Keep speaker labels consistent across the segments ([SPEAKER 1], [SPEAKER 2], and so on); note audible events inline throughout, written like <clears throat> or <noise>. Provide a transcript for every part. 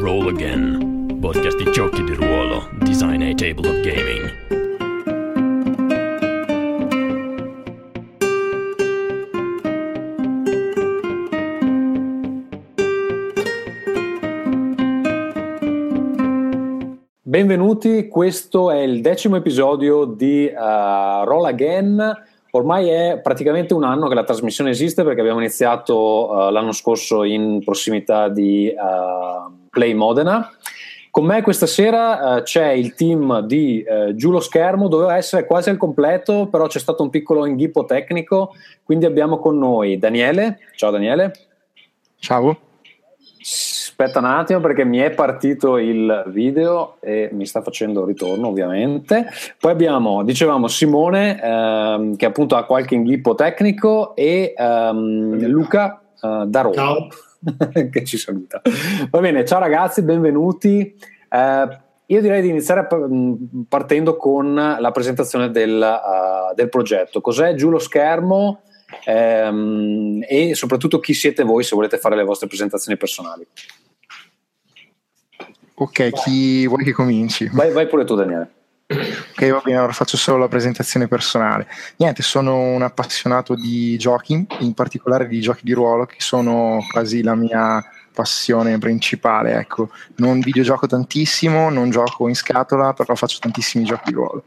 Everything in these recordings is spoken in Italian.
[SPEAKER 1] Roll Again, podcast di giochi di ruolo, design e table of gaming.
[SPEAKER 2] Benvenuti, questo è il decimo episodio di uh, Roll Again. Ormai è praticamente un anno che la trasmissione esiste perché abbiamo iniziato uh, l'anno scorso in prossimità di uh, Play Modena. Con me questa sera uh, c'è il team di uh, Giù lo schermo, doveva essere quasi al completo, però c'è stato un piccolo inghippo tecnico, quindi abbiamo con noi Daniele. Ciao Daniele.
[SPEAKER 3] Ciao.
[SPEAKER 2] Aspetta un attimo perché mi è partito il video e mi sta facendo ritorno ovviamente. Poi abbiamo, dicevamo, Simone ehm, che appunto ha qualche inghippo tecnico e ehm, Luca eh, da Roma.
[SPEAKER 4] Ciao. <laughs>
[SPEAKER 2] che ci saluta. Va bene, ciao ragazzi, benvenuti. Eh, io direi di iniziare partendo con la presentazione del, uh, del progetto. Cos'è giù lo schermo ehm, e soprattutto chi siete voi se volete fare le vostre presentazioni personali.
[SPEAKER 3] Ok, chi vuoi che cominci?
[SPEAKER 2] Vai, vai pure tu Daniele.
[SPEAKER 3] Ok, va bene, allora faccio solo la presentazione personale. Niente, sono un appassionato di giochi, in particolare di giochi di ruolo, che sono quasi la mia passione principale. Ecco, non videogioco tantissimo, non gioco in scatola, però faccio tantissimi giochi di ruolo.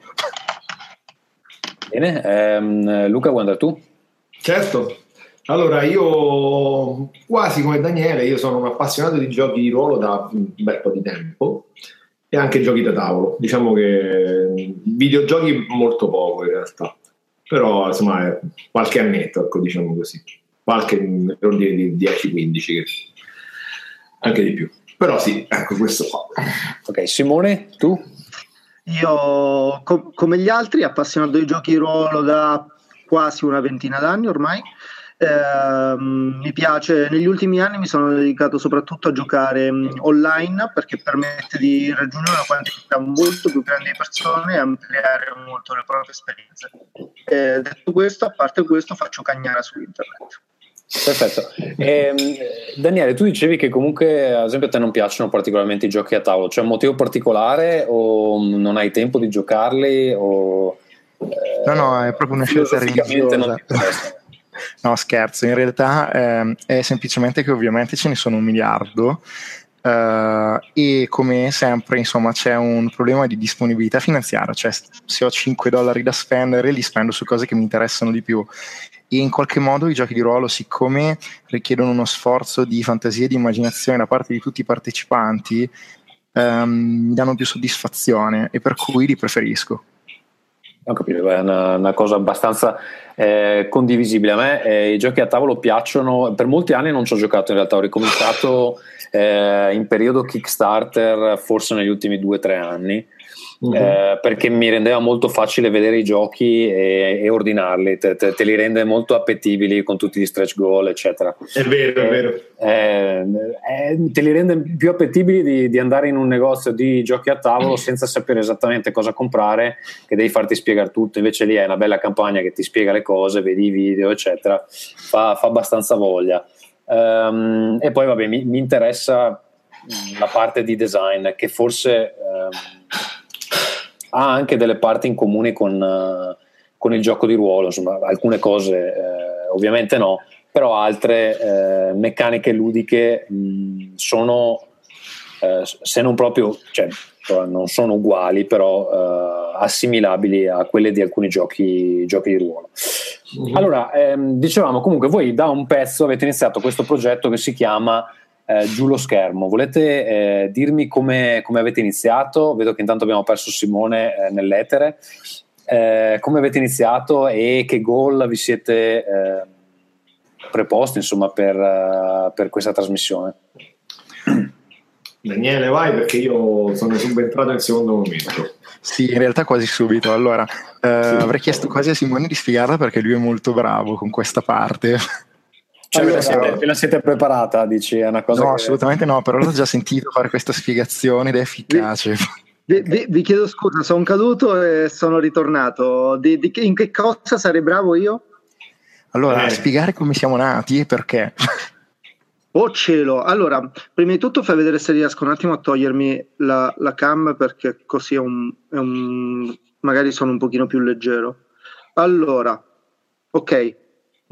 [SPEAKER 2] Bene, ehm, Luca, vuoi andare tu?
[SPEAKER 4] Certo. Allora, io quasi come Daniele, io sono un appassionato di giochi di ruolo da un bel po' di tempo e anche giochi da tavolo. Diciamo che videogiochi molto poco in realtà, però insomma qualche annetto, ecco, diciamo così, qualche ordine di 10-15, anche di più. Però sì, ecco questo qua.
[SPEAKER 2] Ok, Simone, tu?
[SPEAKER 5] Io, com- come gli altri, appassionato di giochi di ruolo da quasi una ventina d'anni ormai. Eh, mi piace, negli ultimi anni mi sono dedicato soprattutto a giocare um, online perché permette di raggiungere una quantità molto più grande di persone e ampliare molto le proprie esperienze. Eh, detto questo, a parte questo, faccio cagnara su internet.
[SPEAKER 2] Perfetto. Eh, Daniele, tu dicevi che comunque, ad esempio, a te non piacciono particolarmente i giochi a tavolo. C'è un motivo particolare o non hai tempo di giocarli? O,
[SPEAKER 3] no, no, è proprio una scelta religiosa. No, scherzo, in realtà eh, è semplicemente che ovviamente ce ne sono un miliardo uh, e come sempre insomma c'è un problema di disponibilità finanziaria, cioè se ho 5 dollari da spendere li spendo su cose che mi interessano di più e in qualche modo i giochi di ruolo siccome richiedono uno sforzo di fantasia e di immaginazione da parte di tutti i partecipanti um, mi danno più soddisfazione e per cui li preferisco.
[SPEAKER 2] Ho capito, è una, una cosa abbastanza eh, condivisibile. A me eh, i giochi a tavolo piacciono, per molti anni non ci ho giocato in realtà, ho ricominciato eh, in periodo Kickstarter forse negli ultimi due o tre anni. Uh-huh. Eh, perché mi rendeva molto facile vedere i giochi e, e ordinarli, te, te, te, li rende molto appetibili con tutti gli stretch goal, eccetera.
[SPEAKER 4] È vero, è vero.
[SPEAKER 2] Eh, eh, te li rende più appetibili di, di, andare in un negozio di giochi a tavolo <clears throat> senza sapere esattamente cosa comprare, che devi farti spiegare tutto. Invece lì è una bella campagna che ti spiega le cose, vedi i video, eccetera. Fa, fa abbastanza voglia. Um, e poi, vabbè, mi, mi, interessa la parte di design che forse. Um, ha anche delle parti in comune con, uh, con il gioco di ruolo, insomma, alcune cose eh, ovviamente no, però altre eh, meccaniche ludiche mh, sono, eh, se non proprio, cioè, non sono uguali, però eh, assimilabili a quelle di alcuni giochi, giochi di ruolo. Mm-hmm. Allora, ehm, dicevamo comunque, voi da un pezzo avete iniziato questo progetto che si chiama eh, giù lo schermo. Volete eh, dirmi come, come, avete iniziato? Vedo che intanto abbiamo perso Simone eh, nell'etere. Eh, come avete iniziato e che goal vi siete eh, preposti insomma, per, uh, per questa trasmissione?
[SPEAKER 4] Daniele, vai perché io sono subentrato in secondo momento.
[SPEAKER 3] Sì, in realtà quasi subito. Allora, eh, sì. avrei chiesto quasi a Simone di spiegarla perché lui è molto bravo con questa parte.
[SPEAKER 2] Cioè, allora, ve, la siete, ve, la siete, preparata? Dici, è una cosa
[SPEAKER 3] no,
[SPEAKER 2] che...
[SPEAKER 3] assolutamente no, però l'ho già sentito fare questa spiegazione ed è efficace.
[SPEAKER 5] Vi, vi, vi chiedo scusa, sono caduto e sono ritornato. Di, di, in che cosa sarei bravo io?
[SPEAKER 3] Allora, eh. spiegare come siamo nati e perché.
[SPEAKER 5] Oh cielo! Allora, prima di tutto fai vedere se riesco un attimo a togliermi la, la cam perché così è un, è un, magari sono un pochino più leggero. Allora, ok,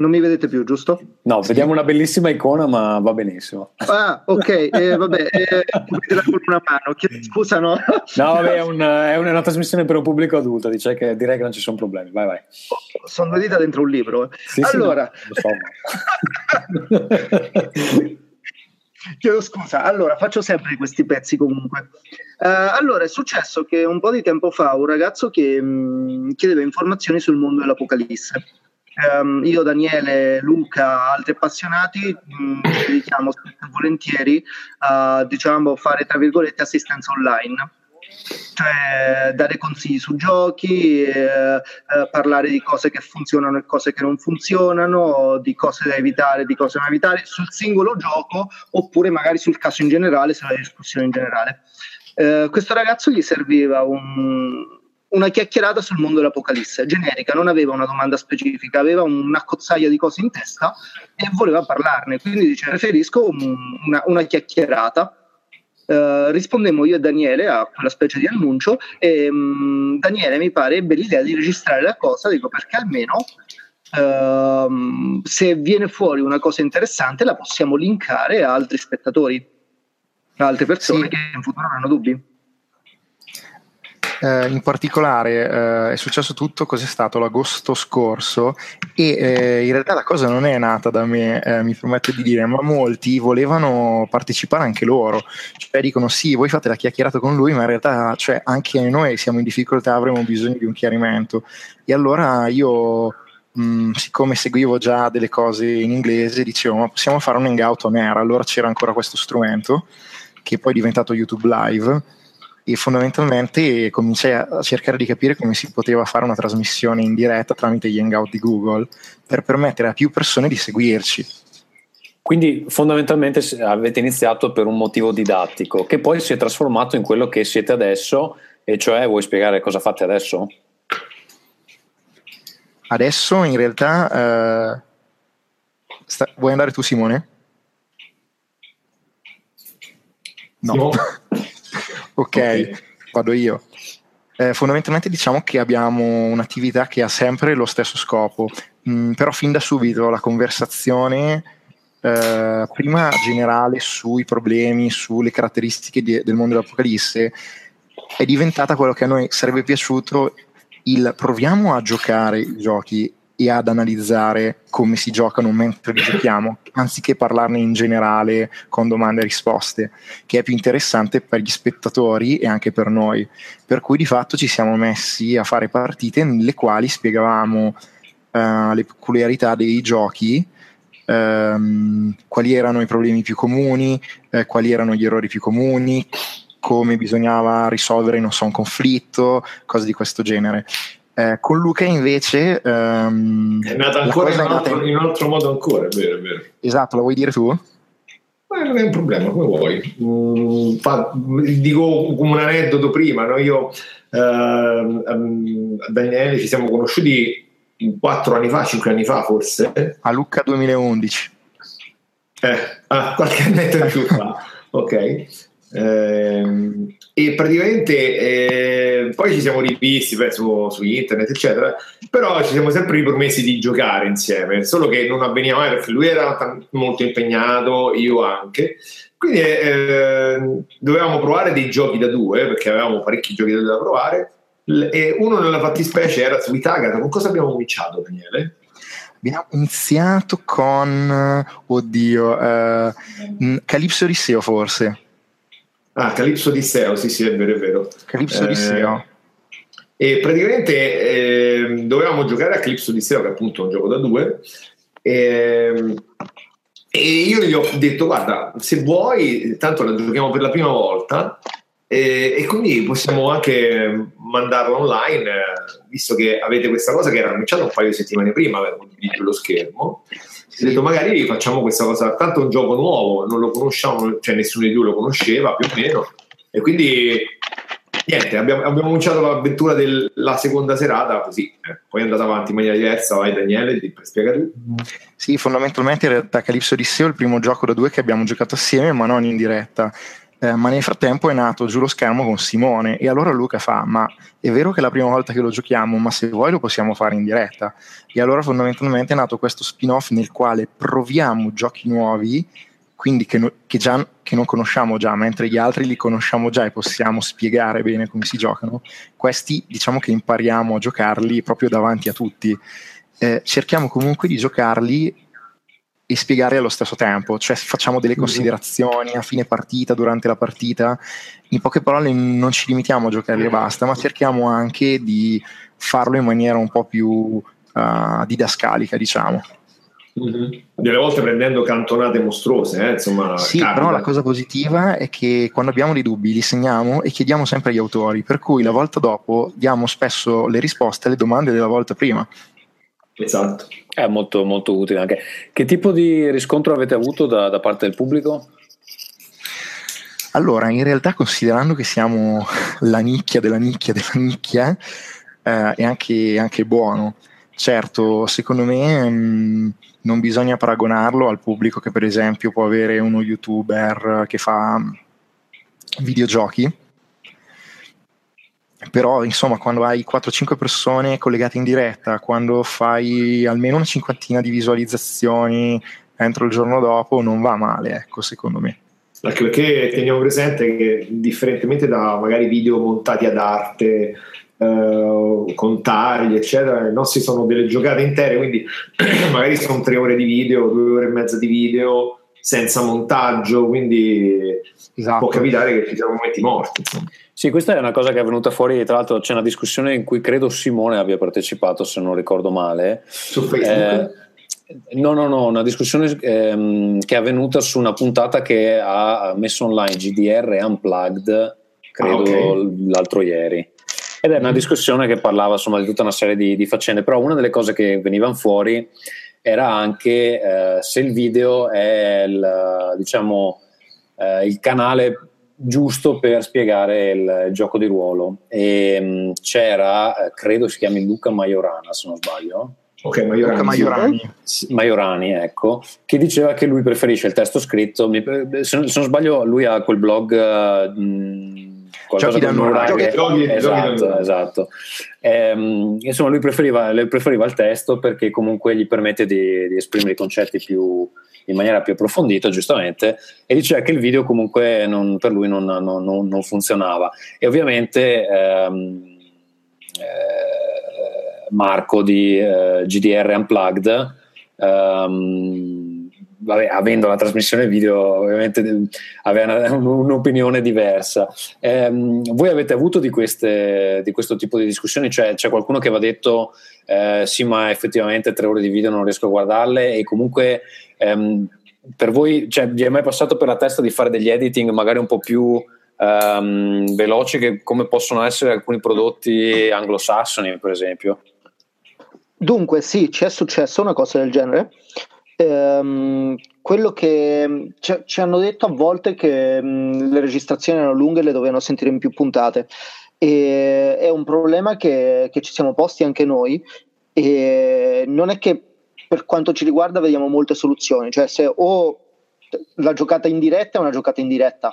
[SPEAKER 5] non mi vedete più, giusto?
[SPEAKER 2] No, vediamo una bellissima icona, ma va benissimo.
[SPEAKER 5] Ah, ok, eh, vabbè, eh, con una mano. Chiedo scusa, no?
[SPEAKER 2] No, vabbè, è, un, è, una trasmissione per un pubblico adulto, dice che direi che non ci sono problemi. Vai, vai.
[SPEAKER 5] Sono due dita dentro un libro. Sì, allora, sì. <laughs> Chiedo scusa, allora faccio sempre questi pezzi comunque. Uh, allora, è successo che un po' di tempo fa un ragazzo che mh, mm, chiedeva informazioni sul mondo dell'Apocalisse Um, io, Daniele, Luca, altri appassionati mh, mm, ci dedichiamo volentieri a diciamo, fare tra virgolette assistenza online cioè dare consigli su giochi, eh, eh, parlare di cose che funzionano e cose che non funzionano, di cose da evitare, di cose da evitare sul singolo gioco oppure magari sul caso in generale, sulla discussione in generale. Eh, questo ragazzo gli serviva un, una chiacchierata sul mondo dell'Apocalisse, generica, non aveva una domanda specifica, aveva una cozzaia di cose in testa e voleva parlarne, quindi dice preferisco un, una, una, chiacchierata. Uh, rispondemmo io e Daniele a quella specie di annuncio e um, Daniele mi pare ebbe l'idea di registrare la cosa, dico perché almeno uh, se viene fuori una cosa interessante la possiamo linkare a altri spettatori, a altre persone sì. che in futuro avranno dubbi.
[SPEAKER 3] Eh, in particolare eh, è successo tutto cos'è stato l'agosto scorso e eh, in realtà la cosa non è nata da me, eh, mi permetto di dire, ma molti volevano partecipare anche loro, cioè dicono sì, voi fate la chiacchierata con lui, ma in realtà cioè, anche noi siamo in difficoltà, avremo bisogno di un chiarimento. E allora io mm, siccome seguivo già delle cose in inglese, dicevo ma possiamo fare un hangout on air, allora c'era ancora questo strumento che poi è diventato YouTube Live e fondamentalmente cominciai a cercare di capire come si poteva fare una trasmissione in diretta tramite gli hangout di Google per permettere a più persone di seguirci.
[SPEAKER 2] Quindi fondamentalmente avete iniziato per un motivo didattico che poi si è trasformato in quello che siete adesso e cioè vuoi spiegare cosa fate adesso?
[SPEAKER 3] Adesso in realtà eh, sta, vuoi andare tu Simone?
[SPEAKER 4] No. no. <laughs>
[SPEAKER 3] ok, okay. vado io. Eh, fondamentalmente diciamo che abbiamo un'attività che ha sempre lo stesso scopo, mm, però fin da subito la conversazione eh, prima generale sui problemi, sulle caratteristiche di, del mondo dell'Apocalisse è diventata quello che a noi sarebbe piaciuto il proviamo a giocare i giochi e ad analizzare come si giocano mentre li giochiamo, anziché parlarne in generale con domande e risposte, che è più interessante per gli spettatori e anche per noi. Per cui di fatto ci siamo messi a fare partite nelle quali spiegavamo uh, le peculiarità dei giochi, um, quali erano i problemi più comuni, eh, quali erano gli errori più comuni, come bisognava risolvere, non so, un conflitto, cose di questo genere. Eh, con Luca invece um,
[SPEAKER 4] è nata ancora in un, altro, in un, altro, modo ancora, è vero, è vero.
[SPEAKER 3] Esatto, lo vuoi dire tu?
[SPEAKER 4] Ma non è un problema, come vuoi. Mm, fa, dico come un aneddoto prima, no? io eh, a Daniele ci siamo conosciuti 4 anni fa, 5 anni fa forse.
[SPEAKER 3] A Lucca 2011.
[SPEAKER 4] Eh, ah, qualche annetto in più fa. ok. Eh, e praticamente eh, poi ci siamo rivisti beh, su, su, internet eccetera però ci siamo sempre ripromessi di giocare insieme solo che non avveniva mai perché lui era t- molto impegnato io anche quindi eh, dovevamo provare dei giochi da due perché avevamo parecchi giochi da due da provare e uno nella fattispecie era Sweet Agatha con cosa abbiamo cominciato Daniele?
[SPEAKER 3] Abbiamo iniziato con, oddio, uh, Calypso Odisseo forse.
[SPEAKER 4] Ah, Calypso Odisseo, sì, sì, è vero, è vero.
[SPEAKER 3] Calypso Odisseo.
[SPEAKER 4] Eh, e praticamente eh, dovevamo giocare a Calypso Odisseo, che è appunto un gioco da due. E, e io gli ho detto: Guarda, se vuoi, tanto la giochiamo per la prima volta. E, e quindi possiamo anche mandarlo online, visto che avete questa cosa che era annunciata un paio di settimane prima, condiviso lo schermo. Ho detto magari facciamo questa cosa, tanto un gioco nuovo, non lo conosciamo, cioè nessuno di due lo conosceva più o meno, e quindi niente, abbiamo, abbiamo cominciato l'avventura della seconda serata così, eh, poi è andata avanti in maniera diversa. Vai Daniele, ti spiega tu.
[SPEAKER 3] Sì, fondamentalmente in realtà Calypso Odisseo è il primo gioco da due che abbiamo giocato assieme, ma non in diretta. Eh, ma nel frattempo è nato giù lo schermo con Simone. E allora Luca fa ma è vero che è la prima volta che lo giochiamo ma se vuoi lo possiamo fare in diretta. E allora fondamentalmente è nato questo spin-off nel quale proviamo giochi nuovi quindi che, no, che, già, che, non conosciamo già, mentre gli altri li conosciamo già e possiamo spiegare bene come si giocano, questi diciamo che impariamo a giocarli proprio davanti a tutti. Eh, cerchiamo comunque di giocarli e spiegarli allo stesso tempo, cioè facciamo delle mhm. considerazioni a fine partita, durante la partita, in poche parole non ci limitiamo a giocarli e basta, ma cerchiamo anche di farlo in maniera un po' più uh, didascalica, diciamo.
[SPEAKER 4] Mm-hmm. Delle volte prendendo cantonate mostruose, eh, insomma.
[SPEAKER 3] Sì, capita. però la cosa positiva è che quando abbiamo dei dubbi li segniamo e chiediamo sempre agli autori, per cui la volta dopo diamo spesso le risposte alle domande della volta prima.
[SPEAKER 4] Esatto.
[SPEAKER 2] È molto, molto utile anche. Che tipo di riscontro avete avuto da, da parte del pubblico?
[SPEAKER 3] Allora, in realtà, considerando che siamo la nicchia della nicchia della nicchia, eh, è anche, anche buono. Certo, secondo me. Mh, mm, non bisogna paragonarlo al pubblico che per esempio può avere uno youtuber che fa videogiochi però insomma quando hai 4-5 persone collegate in diretta quando fai almeno una cinquantina di visualizzazioni entro il giorno dopo non va male ecco secondo me
[SPEAKER 4] anche perché teniamo presente che differentemente da magari video montati ad arte eh, con tagli, eccetera. I nostri sono delle giocate intere, quindi <clears throat> magari sono tre ore di video, due ore e mezza di video senza montaggio, quindi esatto. può capitare che ci siano momenti morti. Insomma.
[SPEAKER 2] Sì, questa è una cosa che è venuta fuori, tra l'altro c'è una discussione in cui credo Simone abbia partecipato, se non ricordo male.
[SPEAKER 4] Su Facebook?
[SPEAKER 2] Eh, no, no, no, una discussione ehm, che è avvenuta su una puntata che ha messo online GDR Unplugged, credo ah, okay. l'altro ieri. Ed è una discussione che parlava insomma, di tutta una serie di, di faccende, però una delle cose che venivano fuori era anche eh, se il video è il, diciamo, eh, il canale giusto per spiegare il, il gioco di ruolo. E mh, mm, c'era, eh, credo si chiami Luca Majorana, se non sbaglio.
[SPEAKER 4] Ok, Majorani. Luca
[SPEAKER 3] Majorani.
[SPEAKER 2] Majorani, ecco, che diceva che lui preferisce il testo scritto. Se non, se non sbaglio, lui ha quel blog. Mh,
[SPEAKER 3] qualcosa giochi
[SPEAKER 2] da giochi, giochi, esatto, giochi esatto. Ehm, insomma lui preferiva, preferiva, il testo perché comunque gli permette di, di esprimere i concetti più, in maniera più approfondita giustamente e diceva che il video comunque non, per lui non, non, non, funzionava. E ovviamente ehm, eh, Marco di eh, GDR Unplugged ehm, vabbè, avendo la trasmissione video ovviamente aveva un'opinione diversa. Eh, voi avete avuto di, queste, di, questo tipo di discussioni? Cioè c'è qualcuno che va detto eh, sì ma effettivamente tre ore di video non riesco a guardarle e comunque ehm, per voi cioè, vi è mai passato per la testa di fare degli editing magari un po' più ehm, veloci che come possono essere alcuni prodotti anglosassoni per esempio?
[SPEAKER 5] Dunque sì, ci è successo una cosa del genere ehm, quello che ci, ci, hanno detto a volte che mh, le registrazioni erano lunghe e le dovevano sentire in più puntate. E, è un problema che, che ci siamo posti anche noi. E non è che per quanto ci riguarda vediamo molte soluzioni, cioè se o la giocata in diretta è una giocata in diretta.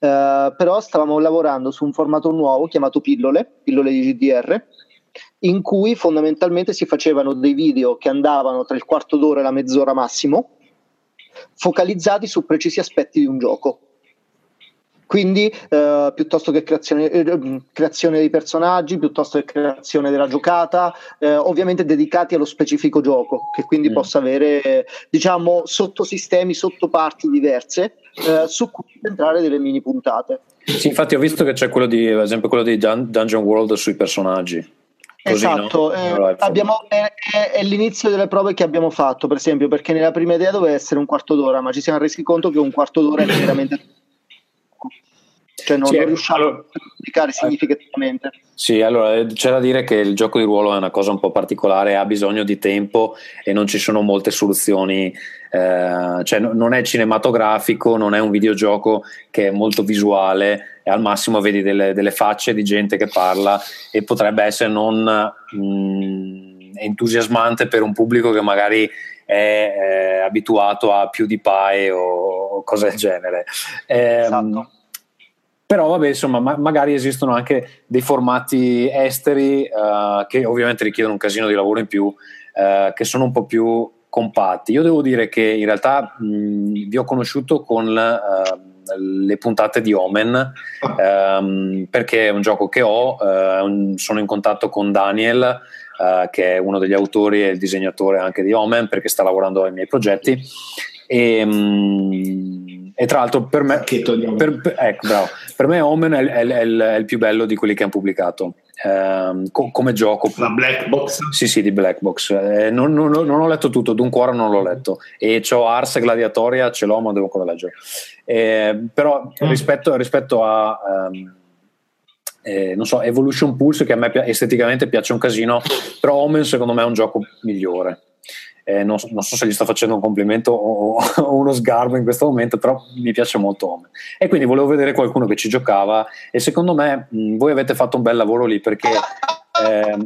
[SPEAKER 5] Uh, però stavamo lavorando su un formato nuovo chiamato pillole, pillole di GDR, in cui fondamentalmente si facevano dei video che andavano tra il quarto d'ora e la mezz'ora massimo, focalizzati su precisi aspetti di un gioco. Quindi eh, piuttosto che creazione, eh, creazione, dei personaggi, piuttosto che creazione della giocata, eh, ovviamente dedicati allo specifico gioco, che quindi mm. possa avere diciamo sottosistemi, sottoparti diverse eh, su cui entrare delle mini puntate.
[SPEAKER 2] Sì, infatti ho visto che c'è quello di, ad esempio quello di Dun- Dungeon World sui personaggi.
[SPEAKER 5] Così, esatto, no? eh, abbiamo, è, è, l'inizio delle prove che abbiamo fatto, per esempio, perché nella prima idea doveva essere un quarto d'ora, ma ci siamo resi conto che un quarto d'ora è <laughs> veramente cioè non, sì, non riusciamo allora, a comunicare significativamente.
[SPEAKER 2] Sì, allora eh, c'è da dire che il gioco di ruolo è una cosa un po' particolare, ha bisogno di tempo e non ci sono molte soluzioni, eh, cioè non è cinematografico, non è un videogioco che è molto visuale, e al massimo vedi delle, delle facce di gente che parla e potrebbe essere non mh, mm, entusiasmante per un pubblico che magari è eh, abituato a più di PewDiePie o cose del genere. Eh, esatto però vabbè insomma ma- magari esistono anche dei formati esteri uh, che ovviamente richiedono un casino di lavoro in più uh, che sono un po' più compatti. Io devo dire che in realtà mh, vi ho conosciuto con uh, le puntate di Omen um, perché è un gioco che ho un, sono in contatto con Daniel che è uno degli autori e il disegnatore anche di Omen perché sta lavorando ai miei progetti. E, um, e tra l'altro per me, per, per, ecco, bravo, per me Omen è, è, è, è, il più bello di quelli che hanno pubblicato. Um, co- come gioco.
[SPEAKER 4] La Black Box?
[SPEAKER 2] Sì sì di Black Box. Eh, non, non, non, ho letto tutto Dunque non l'ho letto. E ho Ars Gladiatoria ce l'ho ma devo ancora leggere. Eh, però mm. rispetto, rispetto, a um, eh, non so Evolution Pulse che a me esteticamente piace un casino però Omen secondo me è un gioco migliore eh, non, non, so se gli sto facendo un complimento o, o, uno sgarbo in questo momento, però mi piace molto Home. E quindi volevo vedere qualcuno che ci giocava e secondo me mh, voi avete fatto un bel lavoro lì perché... Eh,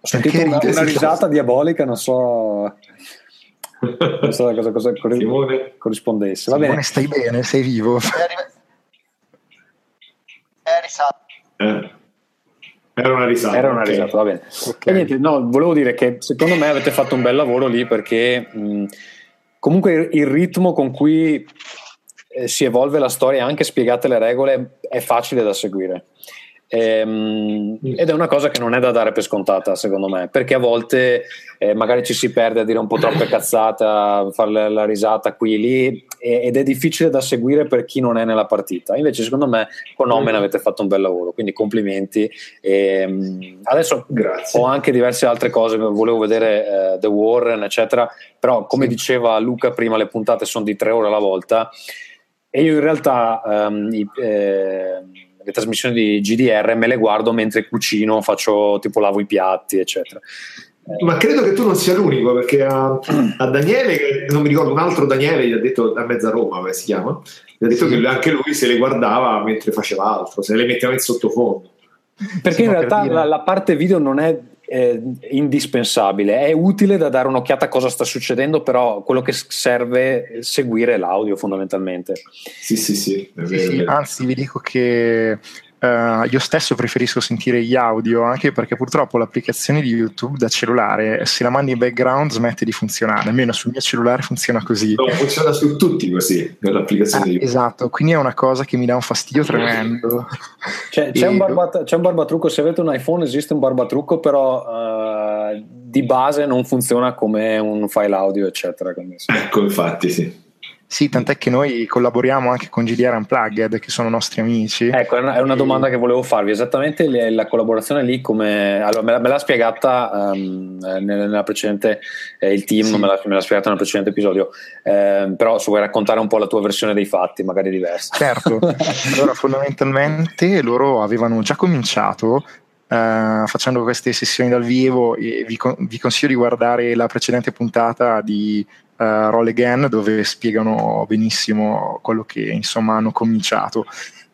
[SPEAKER 2] ho sentito una, una, risata diabolica, non so, non so cosa, cosa corrispondesse. Va
[SPEAKER 3] Simone,
[SPEAKER 2] bene.
[SPEAKER 3] stai bene, sei vivo.
[SPEAKER 5] È risata.
[SPEAKER 4] Eh. Era una risata.
[SPEAKER 2] Era una okay. risata, va bene. Okay. Niente, no, volevo dire che secondo me avete fatto un bel lavoro lì perché mh, comunque il ritmo con cui eh, si evolve la storia, anche spiegate le regole, è facile da seguire. Ehm, ed è una cosa che non è da dare per scontata, secondo me, perché a volte eh, magari ci si perde a dire un po' troppe cazzate, a fare la, risata qui e lì, ed è difficile da seguire per chi non è nella partita. Invece, secondo me, con Omen avete fatto un bel lavoro, quindi complimenti. E, ehm, adesso Grazie. ho anche diverse altre cose, volevo vedere eh, The Warren, eccetera, però come sì. diceva Luca prima, le puntate sono di tre ore alla volta. E io in realtà um, i, eh, le trasmissioni di GDR me le guardo mentre cucino, faccio tipo lavo i piatti, eccetera.
[SPEAKER 4] Ma credo che tu non sia l'unico, perché a, a Daniele, non mi ricordo, un altro Daniele gli ha detto da mezza Roma, come si chiama, gli ha detto sì. che anche lui se le guardava mentre faceva altro, se le metteva in sottofondo.
[SPEAKER 2] Perché in realtà la, la, parte video non è eh, indispensabile, è utile da dare un'occhiata a cosa sta succedendo, però quello che serve è seguire l'audio fondamentalmente.
[SPEAKER 4] Sì, sì, sì,
[SPEAKER 3] sì, sì anzi vi dico che Uh, io stesso preferisco sentire gli audio anche perché purtroppo l'applicazione di YouTube da cellulare se la mandi in background smette di funzionare almeno sul mio cellulare funziona così.
[SPEAKER 4] No, funziona su tutti così nell'applicazione
[SPEAKER 3] ah, esatto quindi è una cosa che mi dà un fastidio tremendo.
[SPEAKER 2] C'è, c'è, un <laughs> barbat- c'è, un barbatrucco se avete un iPhone esiste un barbatrucco però uh, di base non funziona come un file audio eccetera
[SPEAKER 4] ecco infatti sì
[SPEAKER 3] sì, tant'è che noi collaboriamo anche con GDR Unplugged, che sono nostri amici.
[SPEAKER 2] Ecco, è una, è una domanda che volevo farvi. Esattamente le, la collaborazione lì come... Allora, me, la, me l'ha spiegata um, nella precedente... Eh, il team sì. me, l'ha, me, l'ha, spiegata nel precedente episodio, eh, però se vuoi raccontare un po' la tua versione dei fatti, magari diversa.
[SPEAKER 3] Certo. <laughs> allora, fondamentalmente loro avevano già cominciato Uh, facendo queste sessioni dal vivo vi, vi, consiglio di guardare la precedente puntata di uh, Roll Again dove spiegano benissimo quello che insomma hanno cominciato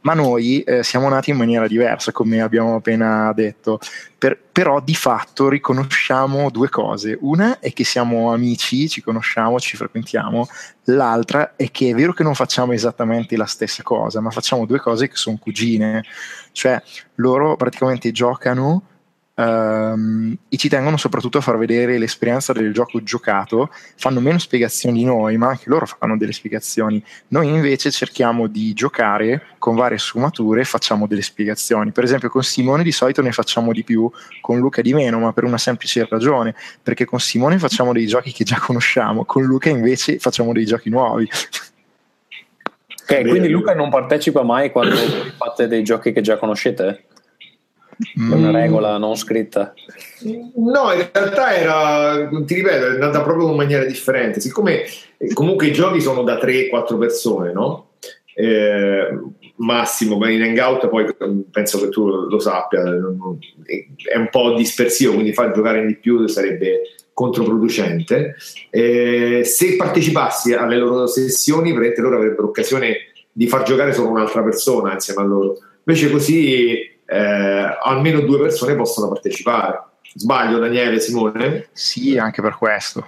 [SPEAKER 3] ma noi eh, siamo nati in maniera diversa, come abbiamo appena detto. Per, però di fatto riconosciamo due cose. Una è che siamo amici, ci conosciamo, ci frequentiamo. L'altra è che è vero che non facciamo esattamente la stessa cosa, ma facciamo due cose che sono cugine. Cioè, loro praticamente giocano Um, e ci tengono soprattutto a far vedere l'esperienza del gioco giocato, fanno meno spiegazioni di noi, ma anche loro fanno delle spiegazioni. Noi invece cerchiamo di giocare con varie sfumature, facciamo delle spiegazioni. Per esempio con Simone di solito ne facciamo di più, con Luca di meno, ma per una semplice ragione, perché con Simone facciamo dei giochi che già conosciamo, con Luca invece facciamo dei giochi nuovi.
[SPEAKER 2] Ok, quindi Luca non partecipa mai quando <coughs> fate dei giochi che già conoscete? È una mm. regola non scritta?
[SPEAKER 4] No, in realtà era, ti ripeto, è andata proprio in maniera differente. Siccome comunque i giochi sono da 3-4 persone, no? eh, massimo, ma in hangout poi penso che tu lo sappia, è un po' dispersivo, quindi far giocare di più sarebbe controproducente. Eh, se partecipassi alle loro sessioni, loro avrebbero occasione di far giocare solo un'altra persona insieme a loro. Invece così eh, almeno due persone possono partecipare. Sbaglio Daniele, Simone?
[SPEAKER 3] Sì, anche per questo.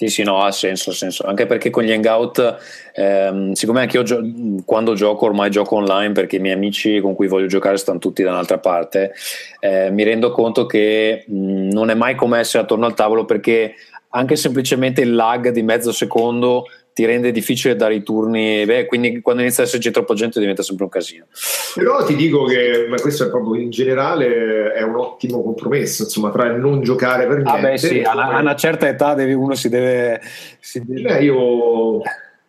[SPEAKER 2] Sì, sì, no, ha senso, ha senso. Anche perché con gli hangout, ehm, siccome anche io gio- quando gioco ormai gioco online perché i miei amici con cui voglio giocare stanno tutti da un'altra parte, eh, mi rendo conto che mh, non è mai come essere attorno al tavolo perché anche semplicemente il lag di mezzo secondo ti rende difficile dare i turni, beh, quindi quando inizia ad esserci troppa gente diventa sempre un casino.
[SPEAKER 4] Però ti dico che ma questo è proprio in generale è un ottimo compromesso, insomma, tra il non giocare per niente.
[SPEAKER 2] Ah, beh, sì, a, a una certa età devi, uno si deve. Si deve...
[SPEAKER 4] Beh, io,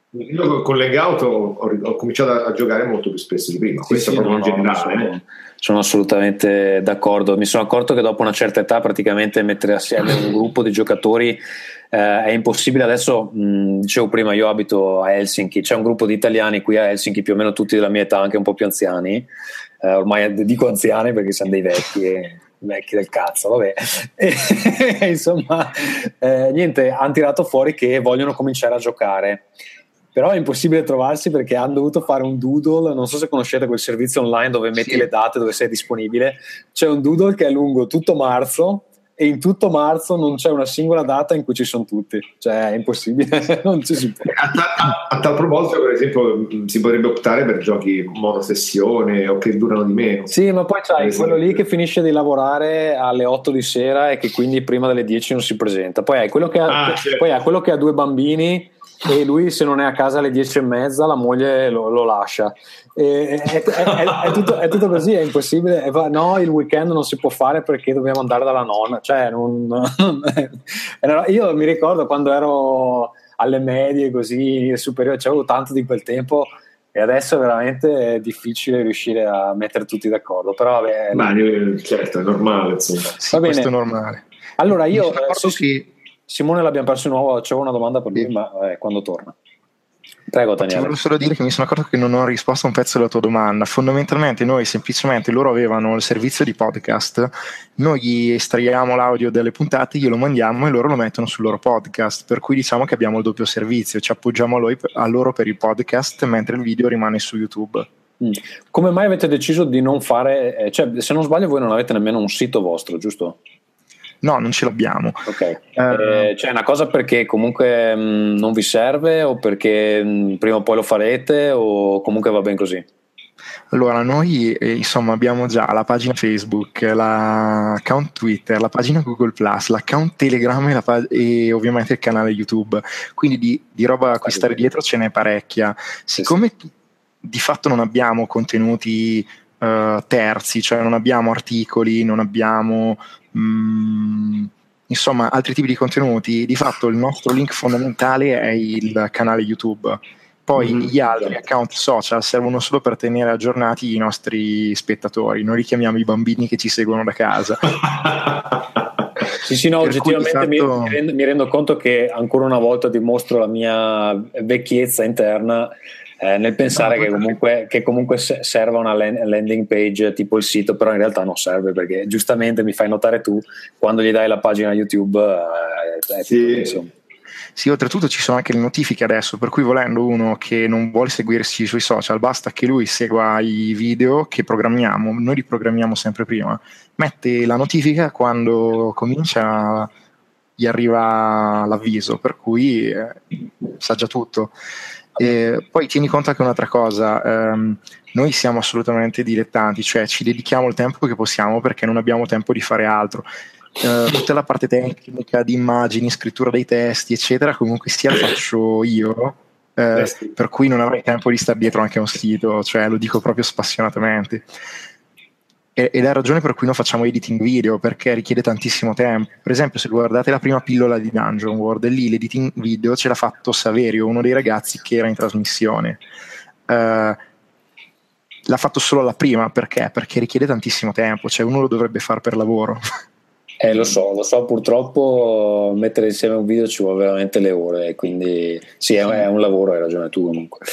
[SPEAKER 4] io con l'hangout ho, ho, cominciato a, giocare molto più spesso di prima, sì, questo sì, è proprio no, in generale.
[SPEAKER 2] No, sono, sono assolutamente d'accordo. Mi sono accorto che dopo una certa età, praticamente mettere assieme un gruppo di giocatori eh, è impossibile adesso, mh, dicevo prima, io abito a Helsinki, c'è un gruppo di italiani qui a Helsinki, più o meno tutti della mia età, anche un po' più anziani, eh, ormai <laughs> dico anziani perché siamo dei vecchi. E, vecchi del cazzo, vabbè. <laughs> E, insomma, eh, niente, hanno tirato fuori che vogliono cominciare a giocare. Però è impossibile trovarsi perché hanno dovuto fare un doodle. Non so se conoscete quel servizio online dove metti sì. le date, dove sei disponibile. C'è un doodle che è lungo tutto marzo e in tutto marzo non c'è una singola data in cui ci sono tutti, cioè è impossibile, <laughs> non ci si può.
[SPEAKER 4] A, a, a, tal proposito, per esempio, si potrebbe optare per giochi monosessione o che durano di meno.
[SPEAKER 2] Sì, ma poi c'hai quello lì che finisce di lavorare alle 8 di sera e che quindi prima delle 10 non si presenta. Poi hai quello che ha, ah, certo. poi hai quello che ha due bambini e lui se non è a casa alle 10 e mezza la moglie lo, lo lascia è, è, è, tutto, è, tutto, così, è impossibile. No, il weekend non si può fare perché dobbiamo andare dalla nonna. Cioè, non, <laughs> non, io mi ricordo quando ero alle medie, così superiore, c'avevo tanto di quel tempo e adesso è veramente difficile riuscire a mettere tutti d'accordo. Però, vabbè,
[SPEAKER 4] Ma, certo, è normale. Sì,
[SPEAKER 3] Va bene. questo è normale.
[SPEAKER 2] Allora, io. Eh, Simone l'abbiamo perso di nuovo, c'è una domanda per lui, sì. ma eh, quando torna? Prego, Daniele. Ti
[SPEAKER 3] volevo solo dire che mi sono accorto che non ho risposto a un pezzo della tua domanda. Fondamentalmente, noi semplicemente loro avevano il servizio di podcast, noi gli estraiamo l'audio delle puntate, glielo mandiamo e loro lo mettono sul loro podcast. Per cui diciamo che abbiamo il doppio servizio, ci appoggiamo a, lui, a loro per il podcast, mentre il video rimane su YouTube.
[SPEAKER 2] Mm. Come mai avete deciso di non fare, eh, cioè se non sbaglio voi non avete nemmeno un sito vostro, giusto?
[SPEAKER 3] No, non ce l'abbiamo.
[SPEAKER 2] Ok. Uh, eh, cioè, una cosa perché comunque mh, mm, non vi serve o perché mh, mm, prima o poi lo farete o comunque va bene così?
[SPEAKER 3] Allora, noi eh, insomma abbiamo già la pagina Facebook, l'account Twitter, la pagina Google l'account Telegram e, pag- e, ovviamente il canale YouTube. Quindi di, di roba a acquistare dietro ce n'è parecchia. Siccome sì. di fatto non abbiamo contenuti uh, terzi, cioè non abbiamo articoli, non abbiamo Mm, insomma altri tipi di contenuti, di fatto il nostro link fondamentale è il canale YouTube. Poi mm, gli altri account social servono solo per tenere aggiornati i nostri spettatori, noi li chiamiamo i bambini che ci seguono da casa. <laughs>
[SPEAKER 2] sì, sì, no, per oggettivamente fatto... mi, rendo, mi rendo conto che ancora una volta dimostro la mia vecchiezza interna eh, nel pensare no, che, comunque, che, comunque, serva una landing page tipo il sito, però in realtà non serve perché giustamente mi fai notare tu quando gli dai la pagina YouTube. Eh,
[SPEAKER 3] sì. Tutto, sì, oltretutto ci sono anche le notifiche adesso, per cui volendo uno che non vuole seguirci sui social, basta che lui segua i video che programmiamo, noi li programmiamo sempre prima, mette la notifica quando comincia, gli arriva l'avviso, per cui eh, sa già tutto. E poi tieni conto anche un'altra cosa, ehm, noi siamo assolutamente dilettanti, cioè ci dedichiamo il tempo che possiamo perché non abbiamo tempo di fare altro. Eh, tutta la parte tecnica di immagini, scrittura dei testi, eccetera, comunque sia la faccio io, eh, per cui non avrei tempo di stare dietro anche a un sito, cioè lo dico proprio spassionatamente è ragione per cui non facciamo editing video perché richiede tantissimo tempo. Per esempio, se guardate la prima pillola di Dungeon World, lì l'editing video ce l'ha fatto Saverio, uno dei ragazzi che era in trasmissione. Uh, l'ha fatto solo la prima perché? Perché richiede tantissimo tempo, cioè uno lo dovrebbe fare per lavoro. <laughs>
[SPEAKER 2] Eh, lo so, lo so, purtroppo mettere insieme un video ci vuole veramente le ore, quindi sì, è, è un lavoro, hai ragione tu comunque.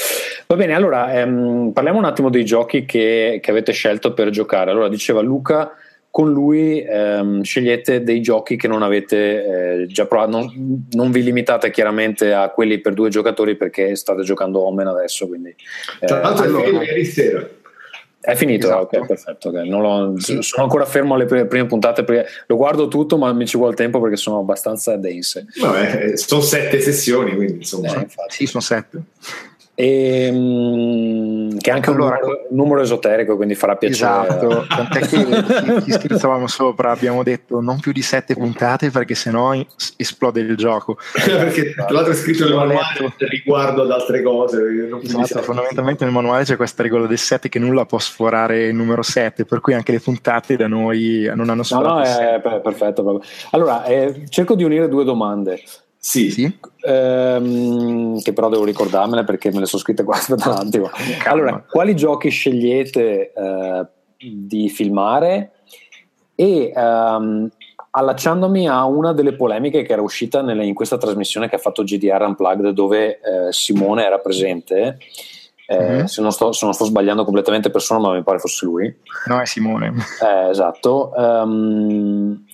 [SPEAKER 2] Va bene, allora ehm, parliamo un attimo dei giochi che, che, avete scelto per giocare. Allora, diceva Luca, con lui ehm, scegliete dei giochi che non avete eh, già provato, non, non, vi limitate chiaramente a quelli per due giocatori perché state giocando Omen adesso. Quindi,
[SPEAKER 4] eh, Tra l'altro, allora, ieri sera
[SPEAKER 2] è finito, esatto. ok, perfetto. Okay. Lo, sì. Sono ancora fermo alle prime, prime puntate. Perché lo guardo tutto, ma mi ci vuole tempo perché sono abbastanza dense.
[SPEAKER 4] Vabbè, sono sette sessioni, quindi insomma.
[SPEAKER 3] Eh, sì, sono sette
[SPEAKER 2] e, mh, che è anche allora, un numero, numero, esoterico quindi farà piacere.
[SPEAKER 3] Esatto tant'è che <laughs> ci scherzavamo sopra abbiamo detto non più di sette puntate perché sennò esplode il gioco. <laughs>
[SPEAKER 4] Perché tra l'altro è scritto nel manuale riguardo ad altre cose
[SPEAKER 3] esatto, fondamentalmente nel manuale c'è questa regola del 7 che nulla può sforare il numero 7 per cui anche le puntate da noi non hanno sforato
[SPEAKER 2] no, no, è perfetto allora eh, cerco di unire due domande
[SPEAKER 4] sì,
[SPEAKER 2] sì. Ehm, che però devo ricordarmele perché me le sono scritte qua <laughs> aspetta un attimo. Allora, quali giochi scegliete eh, di filmare? E ehm, allacciandomi a una delle polemiche che era uscita nelle, in questa trasmissione che ha fatto GDR Unplugged dove eh, Simone era presente. Eh, mm-hmm. se, non sto, se, non sto, sbagliando completamente persona, ma mi pare fosse lui.
[SPEAKER 3] No, è Simone.
[SPEAKER 2] Eh, esatto. Um,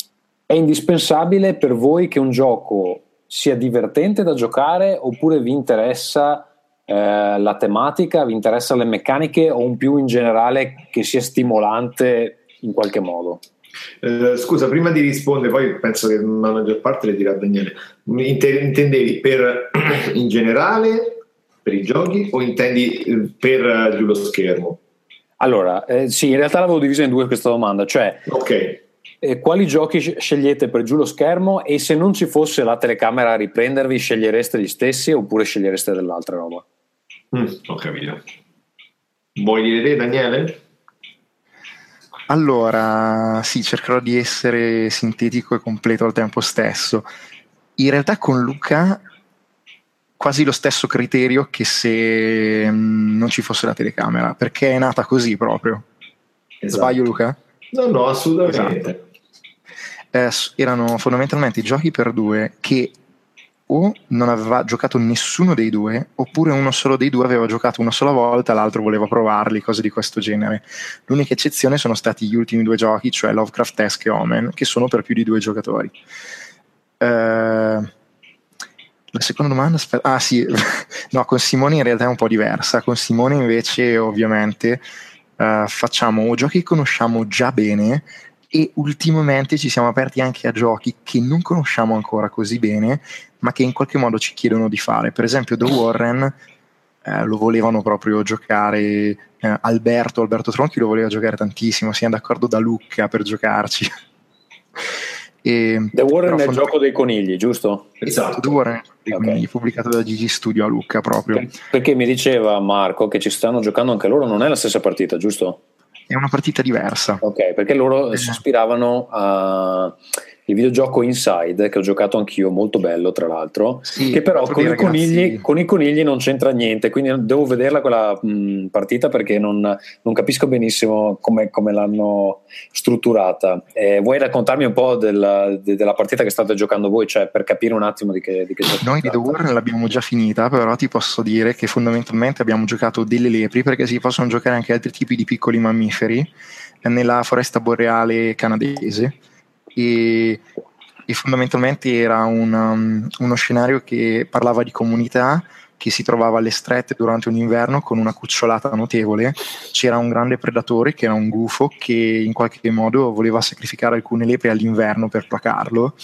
[SPEAKER 2] è indispensabile per voi che un gioco sia divertente da giocare oppure vi interessa eh, la tematica, vi interessa le meccaniche o un più in generale che sia stimolante in qualche modo?
[SPEAKER 4] Eh, scusa, prima di rispondere, poi penso che la maggior parte le dirà Daniele. Intendevi per <clears throat> in generale per i giochi o intendi eh, per giù lo schermo?
[SPEAKER 2] Allora, eh, sì, in realtà l'avevo divisa in due questa domanda, cioè
[SPEAKER 4] okay
[SPEAKER 2] eh, quali giochi scegliete per giù lo schermo e se non ci fosse la telecamera a riprendervi scegliereste gli stessi oppure scegliereste dell'altra roba?
[SPEAKER 4] Mm, ho capito. Vuoi dire Daniele?
[SPEAKER 3] Allora, sì, cercherò di essere sintetico e completo al tempo stesso. In realtà con Luca quasi lo stesso criterio che se mm, non ci fosse la telecamera, perché è nata così proprio. Esatto. Sbaglio Luca?
[SPEAKER 4] No, no, assolutamente. Esatto
[SPEAKER 3] eh, erano fondamentalmente giochi per due che o non aveva giocato nessuno dei due, oppure uno solo dei due aveva giocato una sola volta, l'altro voleva provarli, cose di questo genere. L'unica eccezione sono stati gli ultimi due giochi, cioè Lovecraft Esque e Omen, che sono per più di due giocatori. Uh, la seconda domanda, ah sì, <laughs> no, con Simone in realtà è un po' diversa. Con Simone invece, ovviamente, uh, facciamo giochi che conosciamo già bene e ultimamente ci siamo aperti anche a giochi che non conosciamo ancora così bene, ma che in qualche modo ci chiedono di fare. Per esempio The Warren eh, lo volevano proprio giocare, eh, Alberto, Alberto Tronchi lo voleva giocare tantissimo, siamo d'accordo da Lucca per giocarci.
[SPEAKER 2] E, The Warren è il gioco dei conigli, giusto?
[SPEAKER 3] Esatto, The Warren dei okay. conigli, pubblicato da Gigi Studio a Lucca proprio.
[SPEAKER 2] Perché mi diceva Marco che ci stanno giocando anche loro, non è la stessa partita, giusto?
[SPEAKER 3] è una partita diversa.
[SPEAKER 2] Ok, perché loro eh. si ispiravano a il videogioco Inside che ho giocato anch'io, molto bello tra l'altro, sì, che però con i, conigli, con i, conigli, non c'entra niente, quindi devo vederla quella mh, partita perché non, non, capisco benissimo come, come l'hanno strutturata. Eh, vuoi raccontarmi un po' della, de, della, partita che state giocando voi, cioè per capire un attimo di che, di che
[SPEAKER 3] Noi di The Warren l'abbiamo già finita, però ti posso dire che fondamentalmente abbiamo giocato delle lepri perché si possono giocare anche altri tipi di piccoli mammiferi nella foresta boreale canadese e, e fondamentalmente era un, um, uno scenario che parlava di comunità che si trovava alle strette durante un inverno con una cucciolata notevole. C'era un grande predatore che era un gufo che in qualche modo voleva sacrificare alcune lepre all'inverno per placarlo.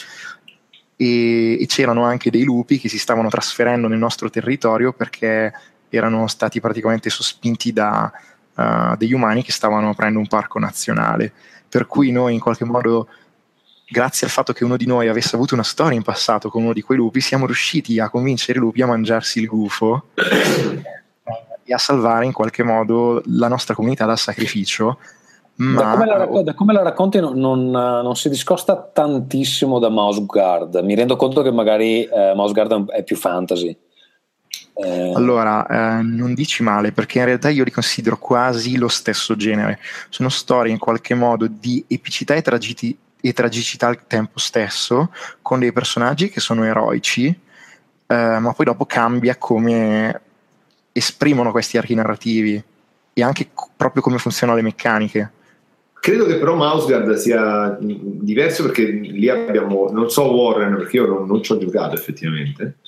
[SPEAKER 3] E, e c'erano anche dei lupi che si stavano trasferendo nel nostro territorio perché erano stati praticamente sospinti da uh, degli umani che stavano aprendo un parco nazionale. Per cui noi in qualche modo grazie al fatto che uno di noi avesse avuto una storia in passato con uno di quei lupi, siamo riusciti a convincere i lupi a mangiarsi il gufo <coughs> e a salvare in qualche modo la nostra comunità dal sacrificio. Ma...
[SPEAKER 2] Da, come la, racc- da come la racconti non, non, non, si discosta tantissimo da Mouse Guard. Mi rendo conto che magari eh, Mouse Guard è più fantasy.
[SPEAKER 3] Eh... Allora, eh, non dici male perché in realtà io li considero quasi lo stesso genere. Sono storie in qualche modo di epicità e tragedi- e tragicità al tempo stesso, con dei personaggi che sono eroici, eh, ma poi dopo cambia come esprimono questi archi narrativi e anche proprio come funzionano le meccaniche.
[SPEAKER 4] Credo che però Mouseguard sia diverso perché lì abbiamo, non so Warren perché io non, non ci ho giocato effettivamente,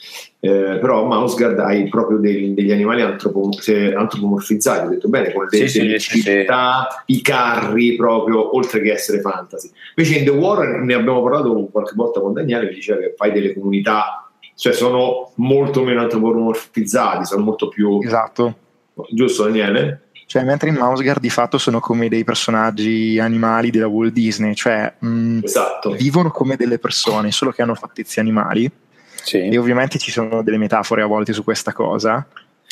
[SPEAKER 4] eh, però Mouseguard hai proprio dei, degli animali antropom- antropomorfizzati, ho detto bene, con le, sì, delle sì, città, sì. i carri proprio, oltre che essere fantasy. Invece in The Warren ne abbiamo parlato qualche volta con Daniele, mi diceva che fai delle comunità, cioè sono molto meno antropomorfizzati, sono molto più...
[SPEAKER 3] Esatto.
[SPEAKER 4] Giusto Daniele?
[SPEAKER 3] Cioè, mentre in Mouseguard di fatto sono come dei personaggi animali della Walt Disney, cioè mh, mm, esatto. vivono come delle persone, solo che hanno fattezze animali. Sì. E ovviamente ci sono delle metafore a volte su questa cosa.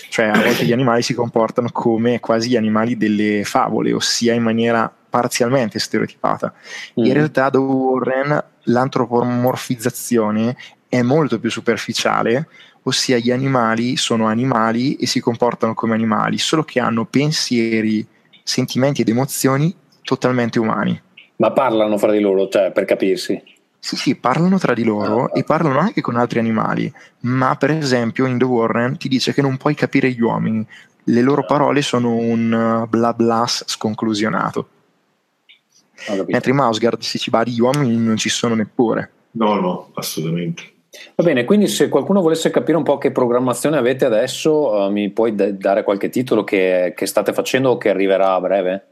[SPEAKER 3] Cioè, a volte gli animali si comportano come quasi gli animali delle favole, ossia in maniera parzialmente stereotipata. Mm. In realtà, da Warren, l'antropomorfizzazione è molto più superficiale ossia gli animali sono animali e si comportano come animali, solo che hanno pensieri, sentimenti ed emozioni totalmente umani.
[SPEAKER 2] Ma parlano fra di loro, cioè per capirsi.
[SPEAKER 3] Sì, sì, parlano tra di loro ah, e parlano anche con altri animali, ma per esempio in The Warren ti dice che non puoi capire gli uomini, le loro parole sono un uh, bla bla sconclusionato. Mentre in Mouseguard, se ci badi, gli uomini non ci sono neppure.
[SPEAKER 4] No, no, assolutamente.
[SPEAKER 2] Va bene, quindi se qualcuno volesse capire un po' che programmazione avete adesso, uh, mi puoi d- dare qualche titolo che, che, state facendo o che arriverà a breve?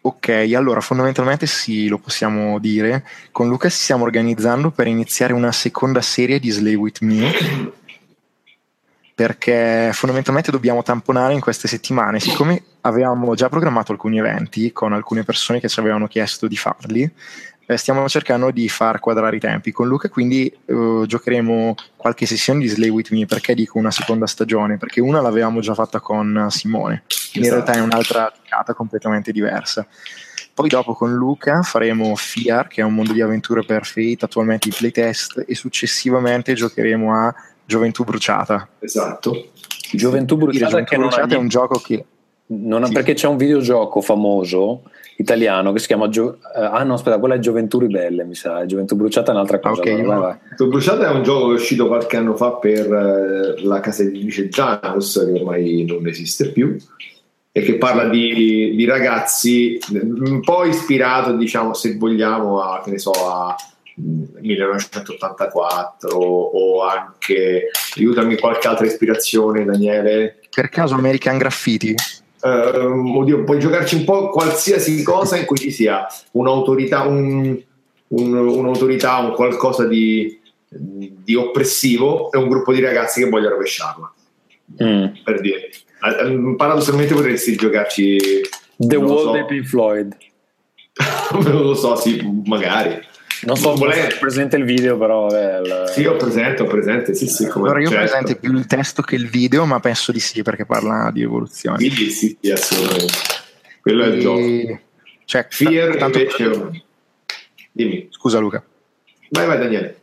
[SPEAKER 3] Ok, allora fondamentalmente sì, lo possiamo dire. Con Luca ci stiamo organizzando per iniziare una seconda serie di Slay With Me, perché fondamentalmente dobbiamo tamponare in queste settimane. Siccome avevamo già programmato alcuni eventi con alcune persone che ci avevano chiesto di farli, eh, stiamo cercando di far quadrare i tempi con Luca, quindi uh, giocheremo qualche sessione di Slay With Me, perché dico una seconda stagione? Perché una l'avevamo già fatta con Simone, in esatto. realtà è un'altra giocata completamente diversa. Poi dopo con Luca faremo FIAR, che è un mondo di avventure per Fate, attualmente i playtest, e successivamente giocheremo a Gioventù Bruciata.
[SPEAKER 4] Esatto.
[SPEAKER 2] Gioventù Bruciata,
[SPEAKER 3] Gioventù Bruciata è un gioco che...
[SPEAKER 2] Non, sì. Perché c'è un videogioco famoso italiano che si chiama Gio- uh, ah no aspetta quella è Gioventù Ribelle mi sa Gioventù Bruciata è un'altra cosa
[SPEAKER 4] okay, vai, vai. Gioventù Bruciata è un gioco che è uscito qualche anno fa per uh, la casa editrice Janus che ormai non esiste più e che parla di, di, ragazzi un po' ispirato diciamo se vogliamo a che ne so a 1984 o anche aiutami qualche altra ispirazione Daniele?
[SPEAKER 3] Per caso American Graffiti
[SPEAKER 4] uh, oddio, puoi giocarci un po' qualsiasi cosa in cui ci sia un'autorità, un, un, un'autorità, un qualcosa di, di, oppressivo e un gruppo di ragazzi che vogliono rovesciarla. Mm. Per dire, paradossalmente potresti giocarci
[SPEAKER 2] The Wall so. dei Pink Floyd. <laughs>
[SPEAKER 4] non lo so, sì, magari.
[SPEAKER 2] Non so se presente il video, però.
[SPEAKER 4] Il... Sì, ho presente, ho presente. Sì, sì,
[SPEAKER 3] come, allora io certo. presente più il testo che il video, ma penso di sì, perché parla di evoluzione.
[SPEAKER 4] Sì, sì, sì assolutamente. Quello e... è il gioco.
[SPEAKER 3] Cioè,
[SPEAKER 4] Fear tanto... invece. Dimmi.
[SPEAKER 3] Scusa, Luca.
[SPEAKER 4] Vai, vai, Daniele.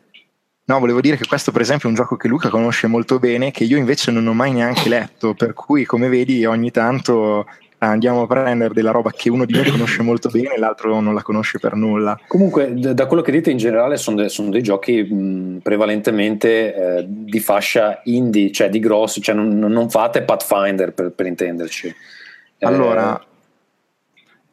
[SPEAKER 3] No, volevo dire che questo, per esempio, è un gioco che Luca conosce molto bene, che io invece non ho mai neanche letto. Per cui, come vedi, ogni tanto andiamo a prendere della roba che uno di noi conosce molto bene e l'altro non la conosce per nulla.
[SPEAKER 2] Comunque, da quello che dite in generale sono, de- sono dei giochi mh, prevalentemente eh, di fascia indie, cioè di grossi, cioè non, non fate Pathfinder per, per intenderci.
[SPEAKER 3] Eh, allora, eh,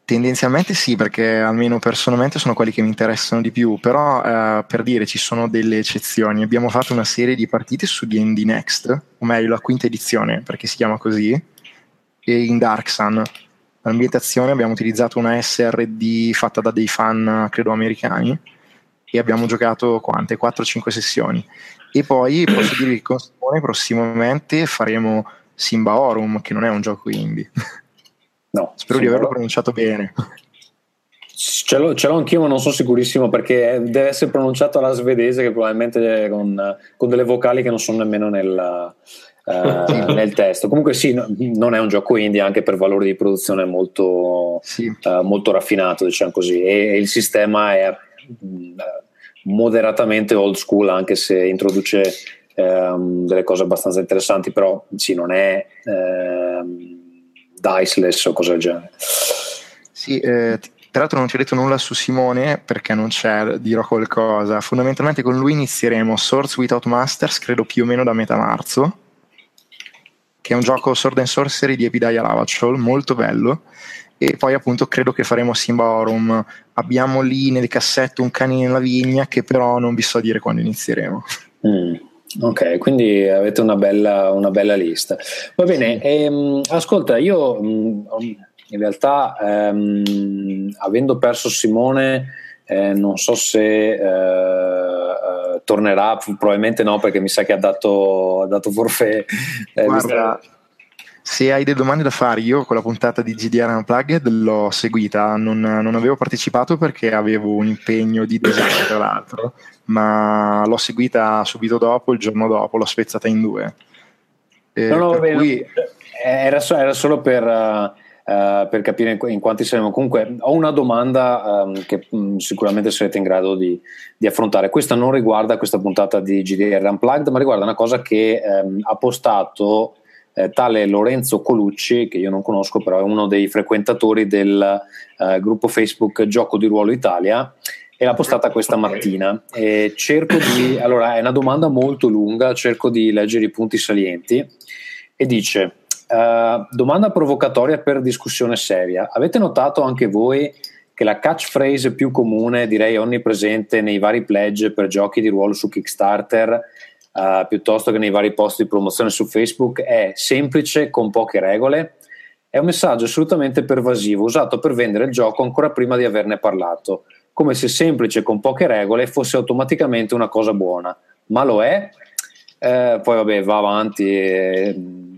[SPEAKER 3] Tendenzialmente sì, perché almeno personalmente sono quelli che mi interessano di più, però eh, per dire ci sono delle eccezioni. Abbiamo fatto una serie di partite su D&D Next, o meglio la quinta edizione, perché si chiama così, in Dark Sun. L'ambientazione abbiamo utilizzato una SRD fatta da dei fan, credo americani, e abbiamo giocato quante? 4-5 sessioni. E poi posso dirvi che con Simone prossimamente faremo Simba Orum, che non è un gioco indie. No, Spero Simba di averlo pronunciato bene.
[SPEAKER 2] Ce l'ho, ce l'ho, anch'io, ma non sono sicurissimo perché deve essere pronunciato alla svedese, che probabilmente con, con delle vocali che non sono nemmeno nel, uh, nel testo. Comunque sì, no, non è un gioco indie anche per valore di produzione molto, sì. uh, molto raffinato, diciamo così, e, e il sistema è uh, moderatamente old school anche se introduce um, delle cose abbastanza interessanti, però sì, non è um, diceless o cose del genere.
[SPEAKER 3] Sì, eh, Peraltro non ti ho detto nulla su Simone perché non c'è, dirò qualcosa. Fondamentalmente con lui inizieremo Swords Without Masters, credo più o meno da metà marzo, che è un gioco Sword and Sorcery di Epidaia Lavachol, molto bello. E poi appunto credo che faremo Simba Orum. Abbiamo lì nel cassetto un cane nella vigna che però non vi so dire quando inizieremo.
[SPEAKER 2] Mm. Ok, quindi avete una bella, una bella lista. Va bene, ehm, ascolta, io mh, in realtà ehm, avendo perso Simone eh, non so se eh, eh, tornerà, probabilmente no perché mi sa che ha dato, ha dato forfè.
[SPEAKER 3] Eh, Guarda, se hai delle domande da fare, io con la puntata di GDR Unplugged l'ho seguita, non, non avevo partecipato perché avevo un impegno di design tra l'altro, ma l'ho seguita subito dopo, il giorno dopo, l'ho spezzata in due.
[SPEAKER 2] Eh, no, no, vabbè, cui... era, era, solo per... Uh, Uh, per capire in, in, quanti saremo. Comunque, ho una domanda um, che um, sicuramente sarete in grado di, di, affrontare. Questa non riguarda questa puntata di GDR Unplugged, ma riguarda una cosa che um, ha postato eh, tale Lorenzo Colucci, che io non conosco, però è uno dei frequentatori del uh, gruppo Facebook Gioco di Ruolo Italia. E l'ha postata questa mattina. E cerco di. Allora, è una domanda molto lunga, cerco di leggere i punti salienti. E dice: Uh, domanda provocatoria per discussione seria. Avete notato anche voi che la catchphrase più comune, direi onnipresente nei vari pledge per giochi di ruolo su Kickstarter, uh, piuttosto che nei vari post di promozione su Facebook, è semplice con poche regole? È un messaggio assolutamente pervasivo, usato per vendere il gioco ancora prima di averne parlato, come se semplice con poche regole fosse automaticamente una cosa buona. Ma lo è? Eh, poi vabbè va avanti, e,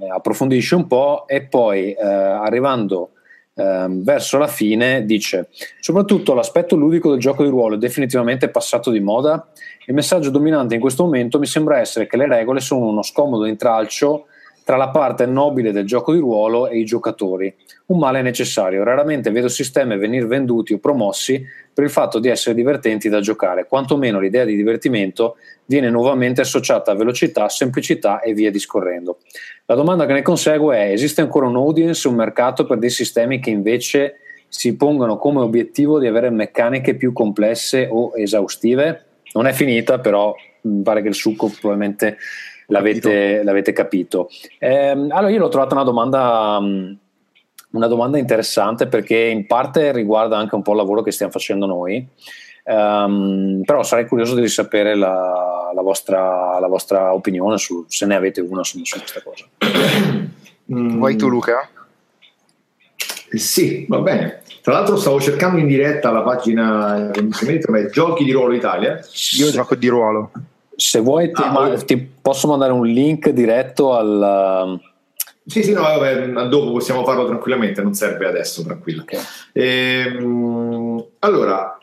[SPEAKER 2] approfondisce un po' e poi eh, arrivando eh, verso la fine dice soprattutto l'aspetto ludico del gioco di ruolo è definitivamente passato di moda. Il messaggio dominante in questo momento mi sembra essere che le regole sono uno scomodo intralcio tra la parte nobile del gioco di ruolo e i giocatori. Un male necessario. Raramente vedo sistemi venire venduti o promossi per il fatto di essere divertenti da giocare, quantomeno l'idea di divertimento viene nuovamente associata a velocità, semplicità e via discorrendo. La domanda che ne consegue è: esiste ancora un audience, un mercato per dei sistemi che invece si pongono come obiettivo di avere meccaniche più complesse o esaustive? Non è finita, però mi pare che il succo probabilmente l'avete, l'avete capito. Eh, allora io l'ho trovata una domanda, mm, una domanda interessante perché in parte riguarda anche un po' il lavoro che stiamo facendo noi. Um, però sarei curioso di sapere la, la, vostra, la vostra, opinione su, se ne avete una su, su questa cosa.
[SPEAKER 3] Mm. Vuoi tu Luca?
[SPEAKER 4] Sì, va bene. Tra l'altro stavo cercando in diretta la pagina che mi sembra Giochi di Ruolo Italia.
[SPEAKER 3] Io gioco di ruolo
[SPEAKER 2] se vuoi ti, ah, ti, posso mandare un link diretto al...
[SPEAKER 4] Sì, sì, no, vabbè, dopo possiamo farlo tranquillamente, non serve adesso, tranquillo. Okay. Ehm, allora,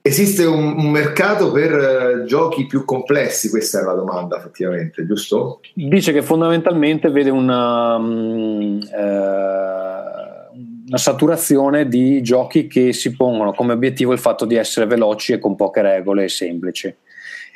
[SPEAKER 4] esiste un, un, mercato per uh, giochi più complessi? Questa è la domanda, effettivamente, giusto?
[SPEAKER 2] Dice che fondamentalmente vede una, um, uh, una saturazione di giochi che si pongono come obiettivo il fatto di essere veloci e con poche regole e semplici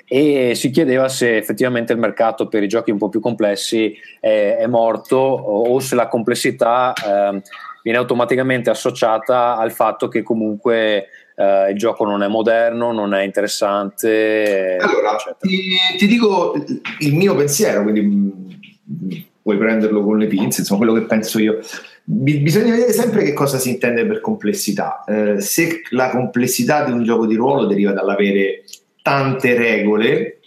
[SPEAKER 2] e si chiedeva se effettivamente il mercato per i giochi un po' più complessi è, è morto o, se la complessità eh, viene automaticamente associata al fatto che comunque eh, il gioco non è moderno, non è interessante.
[SPEAKER 4] Allora, ti, ti, dico il mio pensiero, quindi mm, puoi prenderlo con le pinze, insomma quello che penso io. Bisogna vedere sempre che cosa si intende per complessità. Eh, se la complessità di un gioco di ruolo deriva dall'avere tante regole,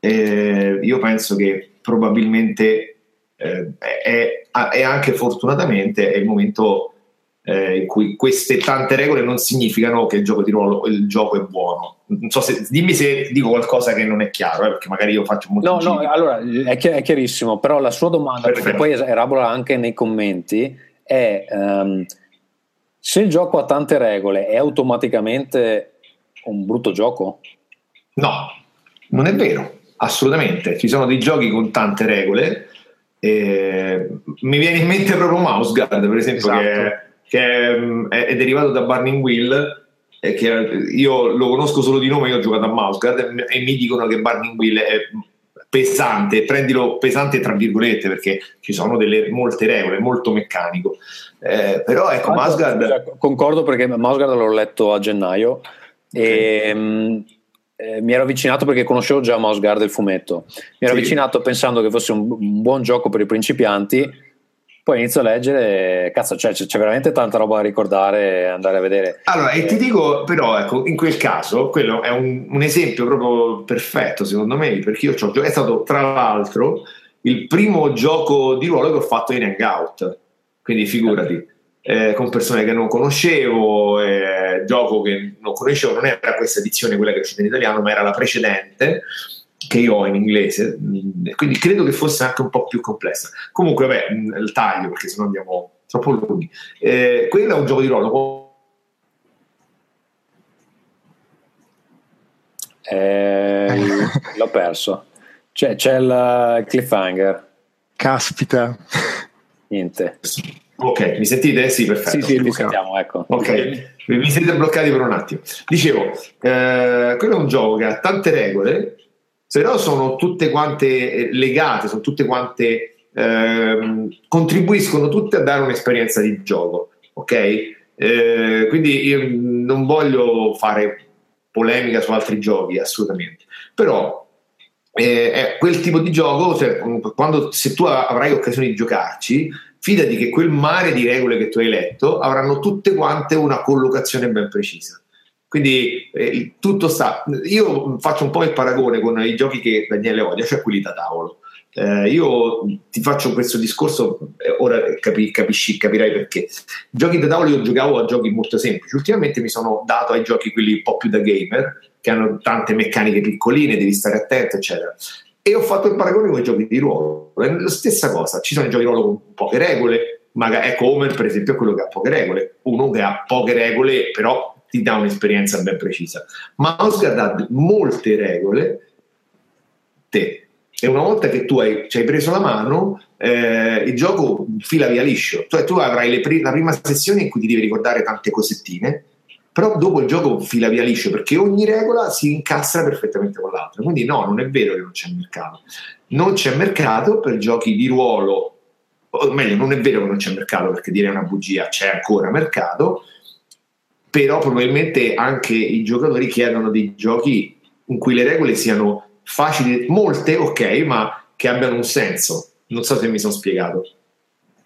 [SPEAKER 4] eh, io penso che probabilmente eh, è, è, anche fortunatamente è il momento eh, in cui queste tante regole non significano che il gioco di ruolo il gioco è buono. Non so se dimmi se dico qualcosa che non è chiaro, eh, perché magari io faccio molto.
[SPEAKER 2] No, no, allora è, chi- è, chiarissimo, però la sua domanda, Perfetto. perché poi erabola anche nei commenti, è um, se il gioco ha tante regole, è automaticamente un brutto gioco?
[SPEAKER 4] No, non è vero, assolutamente. Ci sono dei giochi con tante regole. Eh, mi viene in mente proprio Mouse Guard, per esempio, esatto. che, che è, è, derivato da Burning Wheel. E che io lo conosco solo di nome, io ho giocato a Mouse Guard e mi dicono che Burning Wheel è pesante, prendilo pesante tra virgolette perché ci sono delle, molte regole, molto meccanico. Eh, però ecco, Masgard...
[SPEAKER 2] Concordo perché Masgard l'ho letto a gennaio okay. e... Eh, mi ero avvicinato perché conoscevo già Mosgard del fumetto. Mi ero sì. avvicinato pensando che fosse un, un, buon gioco per i principianti. Poi inizio a leggere, cazzo, cioè, c'è, c'è, veramente tanta roba da ricordare e andare a vedere.
[SPEAKER 4] Allora, e ti dico, però, ecco, in quel caso, quello è un, un esempio proprio perfetto, secondo me, perché io ho, è stato, tra l'altro, il primo gioco di ruolo che ho fatto in Hangout. Quindi figurati eh, con persone che non conoscevo, eh, gioco che non conoscevo, non era questa edizione quella che è uscita in italiano, ma era la precedente che io ho in inglese, quindi credo che fosse anche un po' più complessa. Comunque, vabbè, il taglio perché sennò andiamo troppo lunghi. Eh, quello è un gioco di ruolo.
[SPEAKER 2] Eh, l'ho perso. C'è, c'è il cliffhanger.
[SPEAKER 3] Caspita.
[SPEAKER 2] Niente.
[SPEAKER 4] Ok, mi sentite? Sì, perfetto.
[SPEAKER 2] Sì, sì, mi sentiamo, ecco.
[SPEAKER 4] Ok, mi siete bloccati per un attimo. Dicevo, eh, quello è un gioco che ha tante regole, però sono tutte quante eh, legate, sono tutte quante, eh, contribuiscono tutte a dare un'esperienza di gioco, ok? Eh, quindi io non voglio fare polemica su altri giochi, assolutamente, però eh, è quel tipo di gioco, cioè, quando, se tu avrai occasione di giocarci, fidati che quel mare di regole che tu hai letto avranno tutte quante una collocazione ben precisa. Quindi eh, tutto sta. Io faccio un po' il paragone con i giochi che Daniele odia, cioè quelli da tavolo. Eh, io ti faccio questo discorso, eh, ora capi, capisci, capirai perché. Giochi da tavolo io giocavo a giochi molto semplici. Ultimamente mi sono dato ai giochi quelli un po' più da gamer, che hanno tante meccaniche piccoline, devi stare attento, eccetera e ho fatto il paragone con i giochi di ruolo. È la stessa cosa, ci sono i giochi di ruolo con poche regole, magari ecco Homer per esempio è quello che ha poche regole, uno che ha poche regole però ti dà un'esperienza ben precisa. Ma Oscar ha molte regole, te. E una volta che tu hai, ci hai preso la mano, eh, il gioco fila via liscio. Cioè tu avrai pri- la prima sessione in cui ti devi ricordare tante cosettine, però dopo il gioco fila via liscio perché ogni regola si incastra perfettamente con l'altra. Quindi no, non è vero che non c'è mercato. Non c'è mercato per giochi di ruolo, o meglio, non è vero che non c'è mercato perché dire una bugia, c'è ancora mercato, però probabilmente anche i giocatori chiedono dei giochi in cui le regole siano facili, molte ok, ma che abbiano un senso. Non so se mi sono spiegato.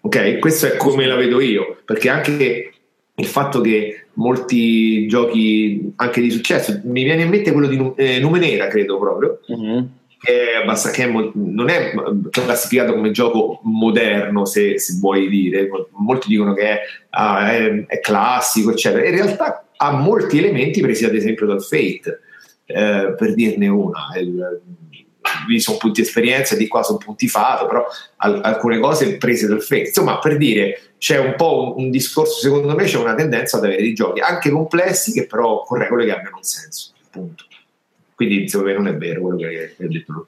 [SPEAKER 4] Ok, questo è come la vedo io, perché anche il fatto che molti giochi anche di successo, mi viene in mente quello di eh, Numenera, credo proprio, mm-hmm. che, è abbast- che è, non è classificato come gioco moderno, se, se vuoi dire, molti dicono che è, ah, è, è, classico, eccetera. In realtà ha molti elementi presi ad esempio dal Fate, eh, per dirne una. Il, lì sono punti esperienza, di qua sono punti fato, però al- alcune cose prese dal fake. Insomma, per dire, c'è un po' un, un, discorso, secondo me c'è una tendenza ad avere dei giochi anche complessi che però con regole che abbiano un senso, appunto. Quindi secondo me non è vero quello che hai detto lui.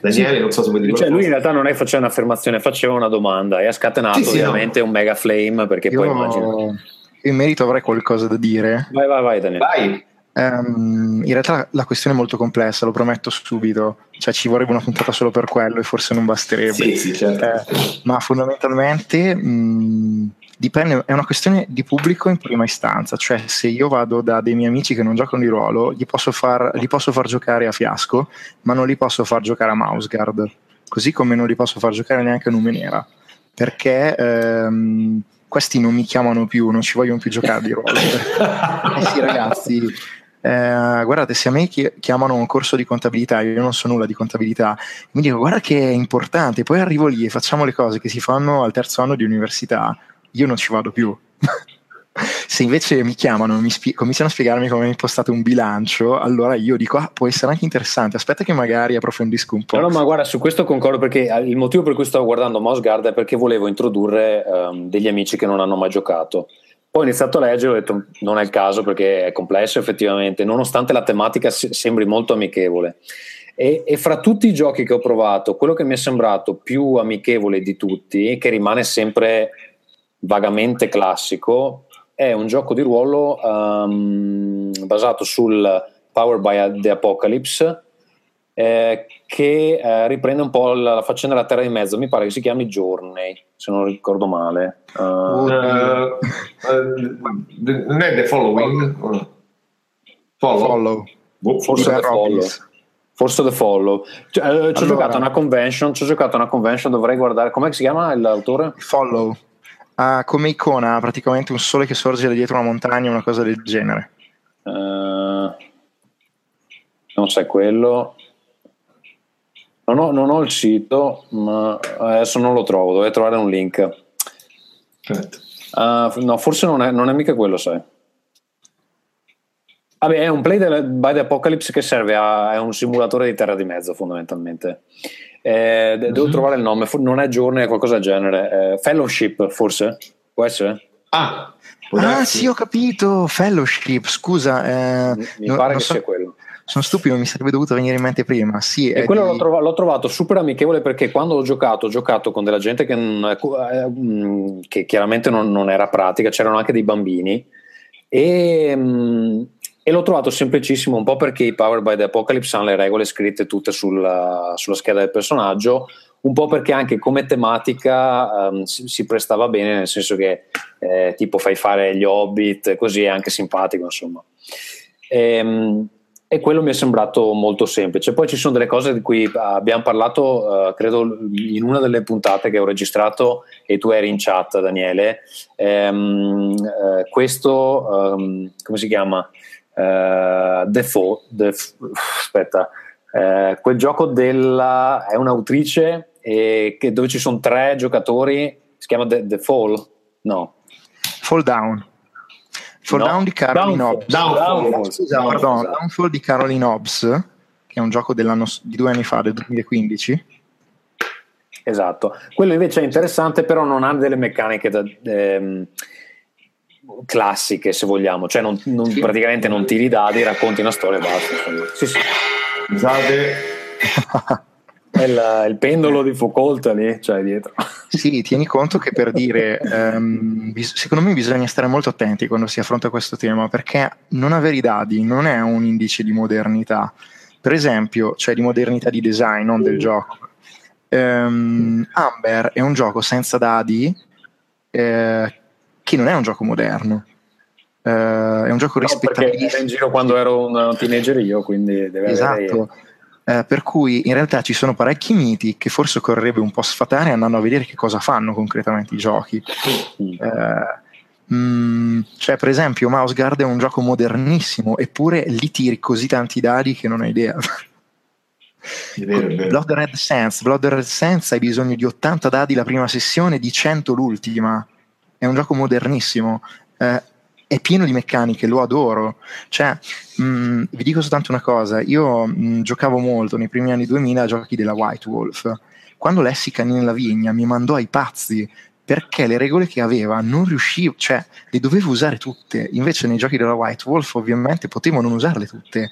[SPEAKER 4] Daniele, sì. non so se vuoi dire
[SPEAKER 2] cioè, Lui in realtà non è faceva un'affermazione, faceva una domanda e ha scatenato sì, ovviamente no. un mega flame perché Io poi immagino...
[SPEAKER 3] In merito avrei qualcosa da dire.
[SPEAKER 2] Vai, vai, vai, Daniele.
[SPEAKER 4] Vai.
[SPEAKER 3] Um, in realtà la questione è molto complessa, lo prometto subito, cioè ci vorrebbe una puntata solo per quello e forse non basterebbe.
[SPEAKER 4] Sì, sì, certo.
[SPEAKER 3] eh, ma fondamentalmente mh, dipende, è una questione di pubblico in prima istanza, cioè se io vado da dei miei amici che non giocano di ruolo, gli posso far, li posso far giocare a fiasco, ma non li posso far giocare a Mouseguard, così come non li posso far giocare neanche a Numenera, perché... Ehm, questi non mi chiamano più, non ci vogliono più giocare di ruolo. <laughs> eh sì, ragazzi, eh, guardate, se a me chiamano un corso di contabilità, io non so nulla di contabilità, mi dico guarda che è importante, poi arrivo lì e facciamo le cose che si fanno al terzo anno di università, io non ci vado più. <laughs> se invece mi chiamano e spie- cominciano a spiegarmi come è impostato un bilancio, allora io dico, ah, può essere anche interessante, aspetta che magari approfondisco un po'.
[SPEAKER 2] No, no ma guarda, su questo concordo perché eh, il motivo per cui stavo guardando Mosgard è perché volevo introdurre um, degli amici che non hanno mai giocato poi ho iniziato a leggere e ho detto non è il caso perché è complesso effettivamente, nonostante la tematica sembri molto amichevole. E, e, fra tutti i giochi che ho provato, quello che mi è sembrato più amichevole di tutti, che rimane sempre vagamente classico, è un gioco di ruolo um, basato sul Power by the Apocalypse eh, che eh, riprende un po' la, la, faccenda della Terra di Mezzo, mi pare che si chiami Journey, se non ricordo male. Uh, uh,
[SPEAKER 4] non è The Following?
[SPEAKER 3] Follow. follow.
[SPEAKER 2] Boh, forse The Follow. Forse The Follow. Cioè, eh, ci allora, ho giocato a una convention, ci ho giocato a una convention, dovrei guardare, com'è che si chiama l'autore?
[SPEAKER 3] Follow. Ha come icona praticamente un sole che sorge da dietro una montagna, una cosa del genere.
[SPEAKER 2] Uh, non sai quello. Non ho, non ho, il sito, ma adesso non lo trovo, dovrei trovare un link. Uh, no, forse non è, non è, mica quello, sai. Vabbè, è un play del, by the Apocalypse che serve a. è un simulatore di terra di mezzo, fondamentalmente. Eh, mm-hmm. Devo mhm. trovare il nome, non è Journey, è qualcosa del genere. Eh, fellowship, forse? Può essere?
[SPEAKER 3] Ah, ah sì, ho capito. Fellowship, scusa.
[SPEAKER 2] Eh, mi, mi pare che so. sia quello
[SPEAKER 3] sono stupido, mi sarebbe dovuto venire in mente prima. Sì,
[SPEAKER 2] e quello di... l'ho, trovato, l'ho, trovato super amichevole perché quando ho giocato, ho giocato con della gente che, eh, che chiaramente non, non, era pratica, c'erano anche dei bambini e, e, l'ho trovato semplicissimo un po' perché i Power by the Apocalypse hanno le regole scritte tutte sulla, sulla scheda del personaggio, un po' perché anche come tematica um, si, si, prestava bene, nel senso che eh, tipo fai fare gli hobbit, così è anche simpatico, insomma. E, um, e quello mi è sembrato molto semplice. Poi ci sono delle cose di cui abbiamo parlato, uh, credo, in una delle puntate che ho registrato e tu eri in chat, Daniele. Um, uh, questo, um, come si chiama? Uh, Default, def, aspetta, quel gioco della, è un'autrice e che, dove ci sono tre giocatori, si chiama The, The Fall? No.
[SPEAKER 3] Fall Down. For no. Down di Caroline Hobbs. Downfall, Scusa, pardon, Downfall di Caroline Hobbs, che è un gioco di due anni fa, del 2015.
[SPEAKER 2] Esatto, quello invece è interessante, però non ha delle meccaniche da, ehm, classiche, se vogliamo, cioè non, non, sì. praticamente non tiri dadi, racconti una storia e basta. Sì, sì.
[SPEAKER 4] Scusate. <laughs>
[SPEAKER 2] È il, il, pendolo di Foucault lì, cioè dietro. <laughs>
[SPEAKER 3] Sì, tieni conto che per dire, um, bis- secondo me bisogna stare molto attenti quando si affronta questo tema, perché non avere i dadi non è un indice di modernità. Per esempio, cioè di modernità di design, non del gioco. Um, Amber è un gioco senza dadi eh, che non è un gioco moderno. Uh, è un gioco no, rispettabilissimo.
[SPEAKER 2] Era in giro quando ero un teenager io, quindi deve
[SPEAKER 3] esatto. avere eh, per cui in realtà ci sono parecchi miti che forse occorrerebbe un po' sfatare andando a vedere che cosa fanno concretamente i giochi. Eh, mm, cioè, per esempio, Mouse Guard è un gioco modernissimo, eppure lì tiri così tanti dadi che non hai idea. Blood Red Sense, Blood Red Sense hai bisogno di 80 dadi la prima sessione, di 100 l'ultima. È un gioco modernissimo. Eh, è pieno di meccaniche, lo adoro. Cioè, mh, mm, vi dico soltanto una cosa, io mh, mm, giocavo molto nei primi anni 2000 a giochi della White Wolf. Quando lessi Canino nella vigna mi mandò ai pazzi perché le regole che aveva non riuscivo, cioè le dovevo usare tutte. Invece nei giochi della White Wolf ovviamente potevo non usarle tutte.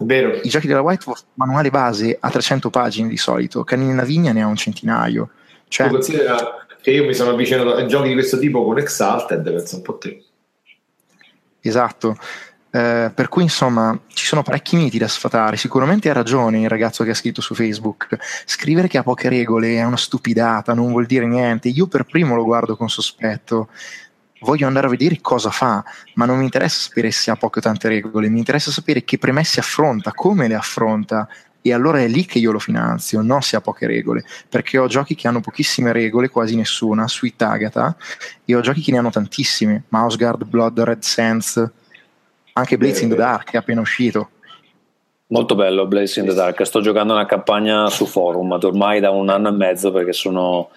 [SPEAKER 4] Vero.
[SPEAKER 3] I giochi della White Wolf, manuale base a 300 pagine di solito, Canino nella vigna ne ha un centinaio. Cioè,
[SPEAKER 4] tu considera che io mi sono avvicinato a giochi di questo tipo con Exalted, penso un po' te.
[SPEAKER 3] Esatto. Eh, per cui insomma ci sono parecchi miti da sfatare. Sicuramente ha ragione il ragazzo che ha scritto su Facebook. Scrivere che ha poche regole è una stupidata, non vuol dire niente. Io per primo lo guardo con sospetto. Voglio andare a vedere cosa fa, ma non mi interessa sapere se ha poche o tante regole, mi interessa sapere che premesse affronta, come le affronta, e allora è lì che io lo finanzio, non se ha poche regole, perché ho giochi che hanno pochissime regole, quasi nessuna, Sweet Agatha, e ho giochi che ne hanno tantissime, Mouse Guard, Blood Red Sense, anche Blaze in the Dark è appena uscito.
[SPEAKER 2] Molto bello Blaze in the Dark, sto giocando una campagna su forum ormai da un anno e mezzo perché sono,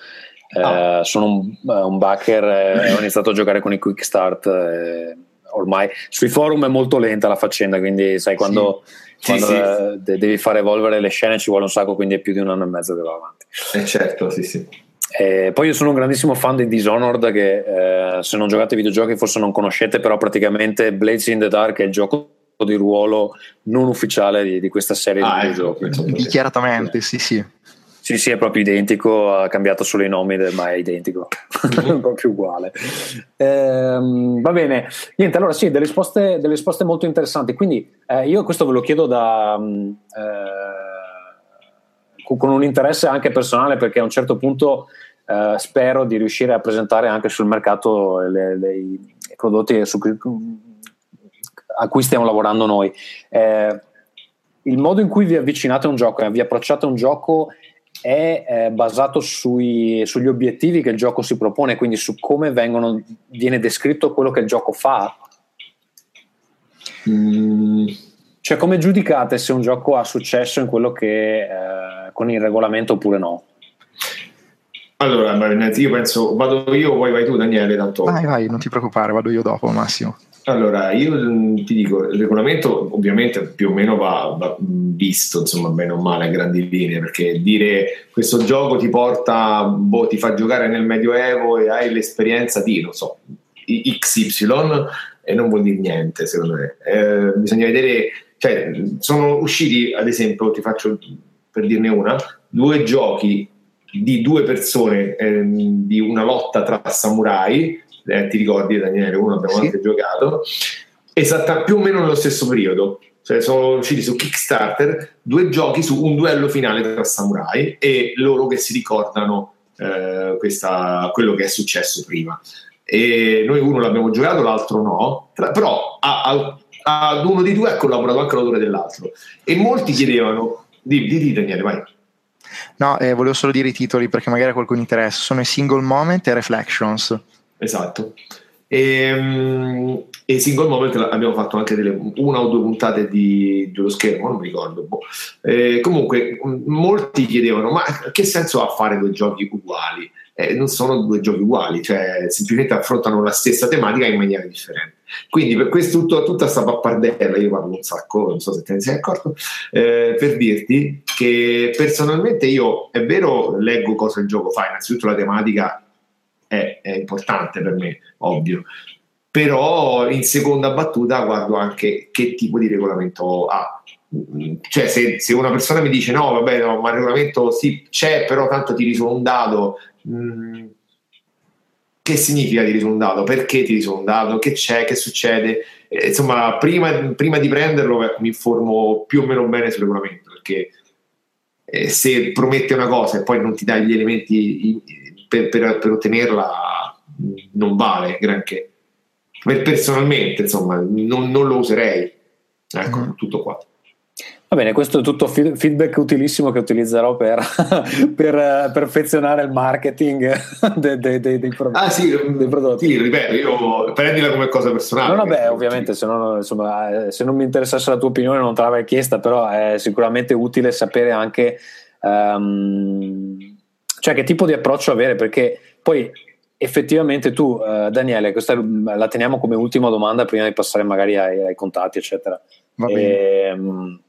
[SPEAKER 2] eh, ah. sono un, un, backer e ho iniziato a giocare con i quick start. Eh, ormai sui forum è molto lenta la faccenda, quindi sai quando... Sì quando sì, sì. devi fare evolvere le scene ci vuole un sacco, quindi è più di un anno e mezzo che va avanti.
[SPEAKER 4] Eh certo, sì, sì.
[SPEAKER 2] Eh, poi io sono un grandissimo fan di Dishonored che eh, se non giocate ai videogiochi forse non conoscete, però praticamente Blades in the Dark è il gioco di ruolo non ufficiale di, di questa serie ah, di ecco, videogiochi.
[SPEAKER 3] Dichiaratamente, sì, sì.
[SPEAKER 2] Sì, sì, è proprio identico, ha cambiato solo i nomi, ma è identico, <laughs> mm-hmm. proprio uguale. Ehm, va bene, niente, allora sì, delle risposte, delle risposte molto interessanti. Quindi eh, io questo ve lo chiedo da, mm, eh, con un interesse anche personale perché a un certo punto eh, spero di riuscire a presentare anche sul mercato le, le, i prodotti su, a cui stiamo lavorando noi. Eh, il modo in cui vi avvicinate a un gioco e vi approcciate a un gioco è eh, basato sui, sugli obiettivi che il gioco si propone, quindi su come vengono, viene descritto quello che il gioco fa. Mm. Cioè, come giudicate se un gioco ha successo in quello che eh, con il regolamento oppure no?
[SPEAKER 4] Allora, io penso, vado io, poi vai tu, Daniele. Tanto...
[SPEAKER 3] Vai, vai, non ti preoccupare, vado io dopo, Massimo.
[SPEAKER 4] Allora, io mm, ti dico, il regolamento ovviamente più o meno va, va, visto, insomma, bene o male a grandi linee, perché dire questo gioco ti porta, boh, ti fa giocare nel Medioevo e hai l'esperienza di, non so, XY e non vuol dire niente, secondo me. Eh, bisogna vedere, cioè, sono usciti, ad esempio, ti faccio per dirne una, due giochi di due persone, eh, di una lotta tra samurai eh, ti ricordi Daniele, uno abbiamo sì. anche giocato, esatta, più o meno nello stesso periodo. Cioè sono usciti su Kickstarter due giochi su un duello finale tra samurai e loro che si ricordano eh, questa, quello che è successo prima. E noi uno l'abbiamo giocato, l'altro no, tra, però a, a, ad uno dei due ha collaborato anche l'autore dell'altro. E molti chiedevano, di, di, di Daniele, vai.
[SPEAKER 3] No, eh, volevo solo dire i titoli perché magari a qualcuno interessa. Sono i Single Moment e Reflections.
[SPEAKER 4] Esatto. E, um, e Single Moment abbiamo fatto anche delle, una o due puntate di, dello schermo, non mi ricordo. Boh. Eh, comunque, molti chiedevano: ma che senso ha fare due giochi uguali? Eh, non sono due giochi uguali, cioè semplicemente affrontano la stessa tematica in maniera differente. Quindi, per questo, tutto, tutta questa pappardella, io parlo un sacco, non so se te ne sei accorto, eh, per dirti che personalmente io è vero, leggo cosa il gioco fa, innanzitutto la tematica è, è importante per me, ovvio. Però in seconda battuta guardo anche che tipo di regolamento ha. Cioè, se, se una persona mi dice no, vabbè, no, ma il regolamento sì c'è, però tanto tiri solo un dado. Mh, mm, che significa tiri solo un dado? Perché tiri solo un dado? Che c'è? Che succede? Eh, insomma, prima, prima, di prenderlo mi informo più o meno bene sul regolamento perché eh, se promette una cosa e poi non ti dà gli elementi per, per, per ottenerla non vale granché. Personalmente, insomma, non, non lo userei. Ecco, mm. tutto qua.
[SPEAKER 2] Va bene, questo è tutto feedback utilissimo che utilizzerò per, <laughs> per eh, perfezionare il marketing <laughs> dei, dei, dei, dei, pro-
[SPEAKER 4] ah, sì, dei prodotti. Sì, ripeto, io prendila come cosa personale.
[SPEAKER 2] No, vabbè, ovviamente se non, insomma, eh, se non mi interessasse la tua opinione non te l'avrei chiesta, però è sicuramente utile sapere anche um, cioè, che tipo di approccio avere? Perché poi effettivamente tu, uh, Daniele, questa la teniamo come ultima domanda prima di passare magari ai, ai contatti, eccetera. E, um,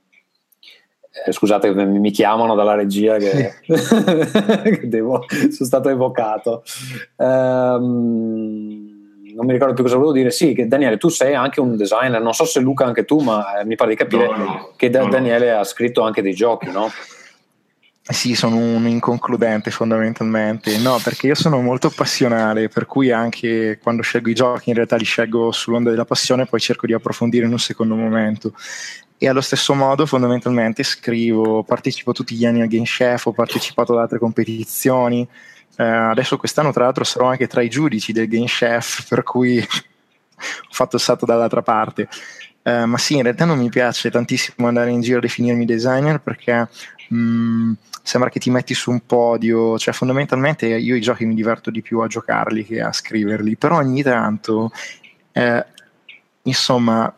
[SPEAKER 2] eh, scusate, mi, chiamano dalla regia che, <laughs> che devo, sono stato evocato. Um, non mi ricordo più cosa volevo dire. Sì, che Daniele, tu sei anche un designer. Non so se Luca anche tu, ma eh, mi pare di capire no, no, che no, Daniele ha scritto anche dei giochi, no?
[SPEAKER 3] Sì, sono un inconcludente fondamentalmente. No, perché io sono molto passionale, per cui anche quando scelgo i giochi in realtà li scelgo sull'onda della passione e poi cerco di approfondire in un secondo momento. E allo stesso modo fondamentalmente scrivo, partecipo tutti gli anni al Game Chef, ho partecipato ad altre competizioni. Eh, adesso quest'anno tra l'altro sarò anche tra i giudici del Game Chef, per cui <laughs> ho fatto il salto dall'altra parte. Eh, ma sì, in realtà non mi piace tantissimo andare in giro a definirmi designer perché mh, mm, sembra che ti metti su un podio, cioè fondamentalmente io i giochi mi diverto di più a giocarli che a scriverli, però ogni tanto, eh, insomma,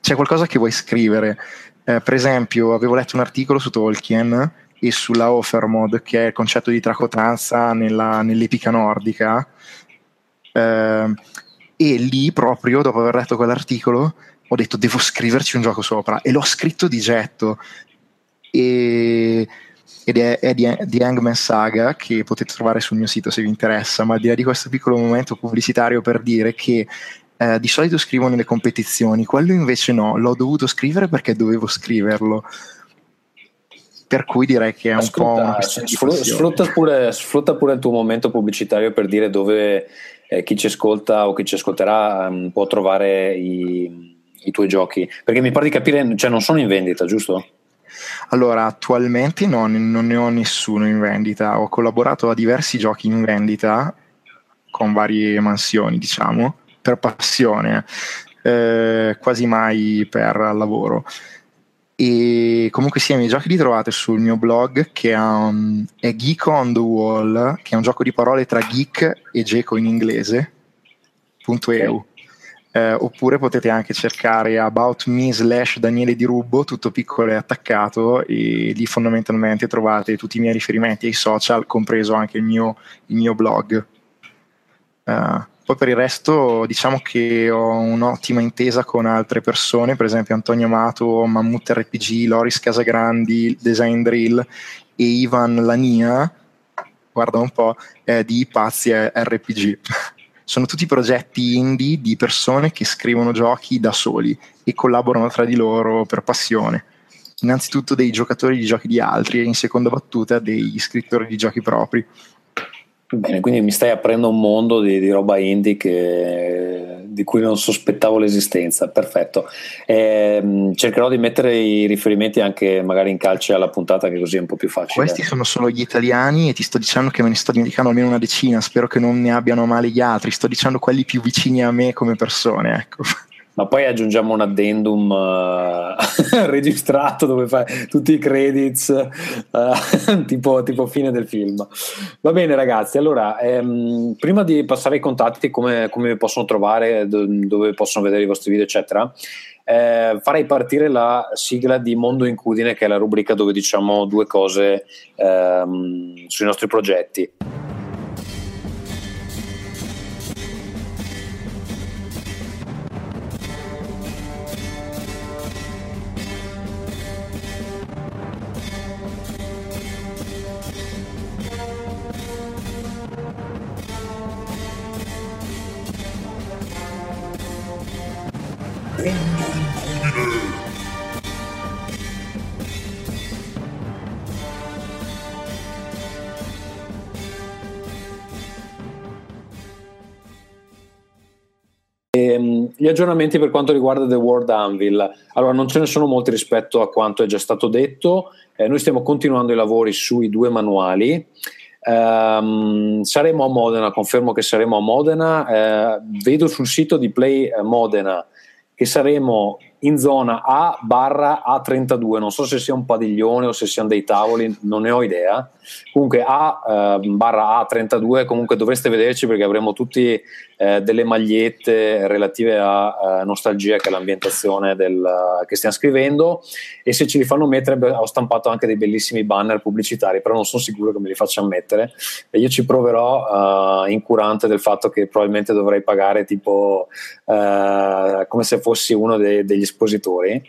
[SPEAKER 3] c'è qualcosa che vuoi scrivere. Eh, per esempio, avevo letto un articolo su Tolkien e sulla Offermod, che è il concetto di tracotanza nella, nell'epica nordica, eh, e lì proprio, dopo aver letto quell'articolo, ho detto devo scriverci un gioco sopra. E l'ho scritto di getto. E, ed è, è di, di Hangman Saga che potete trovare sul mio sito se vi interessa, ma al di là di questo piccolo momento pubblicitario per dire che eh, di solito scrivo nelle competizioni, quello invece no, l'ho dovuto scrivere perché dovevo scriverlo. Per cui direi che è Ascolta, un po' una
[SPEAKER 2] questione sfrutta pure, sfrutta pure il tuo momento pubblicitario per dire dove eh, chi ci ascolta o chi ci ascolterà um, può trovare i, i tuoi giochi. Perché mi pare di capire, cioè non sono in vendita, giusto?
[SPEAKER 3] Allora, attualmente no, non ne ho nessuno in vendita. Ho collaborato a diversi giochi in vendita con varie mansioni, diciamo, per passione, eh, quasi mai per lavoro. E comunque sia, i miei giochi li trovate sul mio blog che um, è Geek on the Wall, che è un gioco di parole tra geek e geco in inglese. .eu. Eh, oppure potete anche cercare about me slash Daniele Di Rubbo, tutto piccolo e attaccato, e lì fondamentalmente trovate tutti i miei riferimenti ai social, compreso anche il mio, il mio blog. Uh, poi per il resto diciamo che ho un'ottima intesa con altre persone, per esempio Antonio Amato, Mammut RPG, Loris Casagrandi, Design Drill e Ivan Lania, guarda un po', eh, di Pazzi RPG. <laughs> Sono tutti progetti indie di persone che scrivono giochi da soli e collaborano tra di loro per passione. Innanzitutto dei giocatori di giochi di altri e in seconda battuta degli scrittori di giochi propri.
[SPEAKER 2] Bene, quindi mi stai aprendo un mondo di, di roba indie che, di cui non sospettavo l'esistenza. Perfetto. Eh, cercherò di mettere i riferimenti anche magari in calce alla puntata, che così è un po' più facile.
[SPEAKER 3] Questi sono solo gli italiani e ti sto dicendo che me ne sto dimenticando almeno una decina. Spero che non ne abbiano male gli altri. Sto dicendo quelli più vicini a me come persone. Ecco
[SPEAKER 2] ma poi aggiungiamo un addendum uh, <laughs> registrato dove fai tutti i credits uh, <laughs> tipo, tipo, fine del film. Va bene ragazzi allora ehm, prima di passare ai contatti come, vi possono trovare dove possono vedere i vostri video eccetera eh, farei partire la sigla di Mondo Incudine che è la rubrica dove diciamo due cose ehm, sui nostri progetti gli aggiornamenti per quanto riguarda The World Anvil. Allora, non ce ne sono molti rispetto a quanto è già stato detto. Eh, noi stiamo continuando i lavori sui due manuali. Um, saremo a Modena, confermo che saremo a Modena. Eh, vedo sul sito di Play Modena che saremo in zona A barra A32, non so se sia un padiglione o se siano dei tavoli, non ne ho idea. Comunque A eh, barra A32, comunque dovreste vederci perché avremo tutti eh, delle magliette relative a eh, nostalgia, che è l'ambientazione del, che stiamo scrivendo, e se ce li fanno mettere ho stampato anche dei bellissimi banner pubblicitari, però non sono sicuro che me li facciano mettere. E io ci proverò uh, incurante del fatto che probabilmente dovrei pagare tipo uh, come se fossi uno de- degli espositori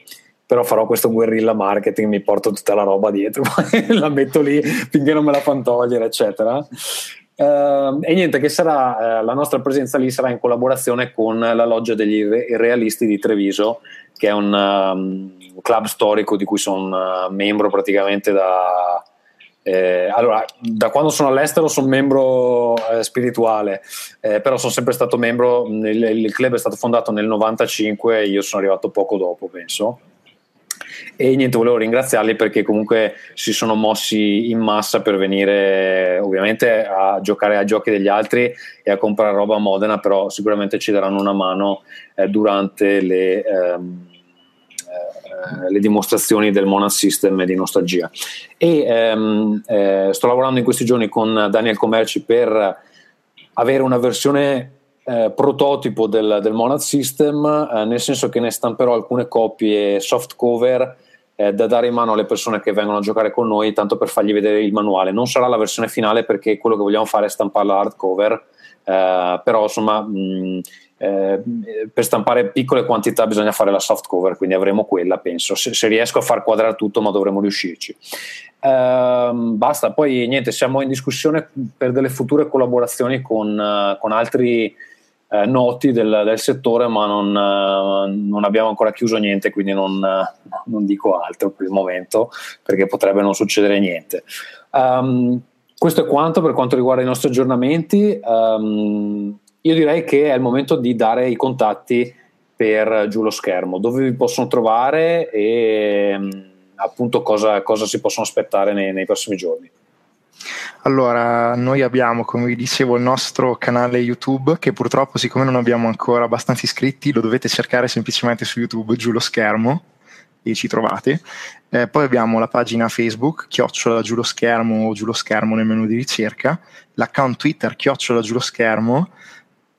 [SPEAKER 2] però farò questo guerrilla marketing, mi porto tutta la roba dietro, <laughs> la metto lì finché non me la fanno togliere, eccetera. Uh, e niente, che sarà uh, la nostra presenza lì sarà in collaborazione con la loggia degli realisti di Treviso, che è un um, club storico di cui sono uh, membro praticamente da, eh, allora, da quando sono all'estero sono membro eh, spirituale, eh, però sono sempre stato membro, il, il, club è stato fondato nel 95 e io sono arrivato poco dopo, penso. E niente, volevo ringraziarli perché comunque si sono mossi in massa per venire ovviamente a giocare ai giochi degli altri e a comprare roba a Modena, però sicuramente ci daranno una mano eh, durante le... Ehm, eh, le dimostrazioni del Monad System di nostalgia. E ehm, eh, sto lavorando in questi giorni con Daniel Comerci per avere una versione eh, prototipo del, del, Monad System, eh, nel senso che ne stamperò alcune copie soft cover eh, da dare in mano alle persone che vengono a giocare con noi, tanto per fargli vedere il manuale. Non sarà la versione finale perché quello che vogliamo fare è stamparla hardcover, eh, però insomma mh, eh, per stampare piccole quantità bisogna fare la soft cover, quindi avremo quella, penso. Se, se riesco a far quadrare tutto, ma dovremo riuscirci. Eh, basta, poi niente, siamo in discussione per delle future collaborazioni con, uh, con altri uh, noti del, del, settore, ma non, uh, non, abbiamo ancora chiuso niente, quindi non, non, dico altro per il momento, perché potrebbe non succedere niente. Um, questo è quanto per quanto riguarda i nostri aggiornamenti. Um, io direi che è il momento di dare i contatti per giù lo schermo, dove vi possono trovare e, appunto cosa, cosa, si possono aspettare nei, nei prossimi giorni.
[SPEAKER 3] Allora, noi abbiamo, come vi dicevo, il nostro canale YouTube che purtroppo, siccome non abbiamo ancora abbastanza iscritti, lo dovete cercare semplicemente su YouTube, giù lo schermo e ci trovate. Eh, poi abbiamo la pagina Facebook, chiocciola giù lo schermo o giù lo schermo nel menu di ricerca, l'account Twitter, chiocciola giù lo schermo,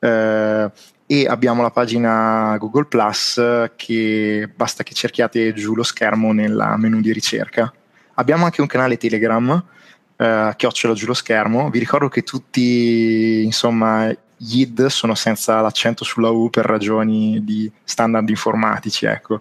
[SPEAKER 3] eh, e abbiamo la pagina Google Plus che basta che cerchiate giù lo schermo nel menu di ricerca. Abbiamo anche un canale Telegram, eh, chiocciola giù lo schermo. Vi ricordo che tutti insomma gli id sono senza l'accento sulla U per ragioni di standard informatici, ecco.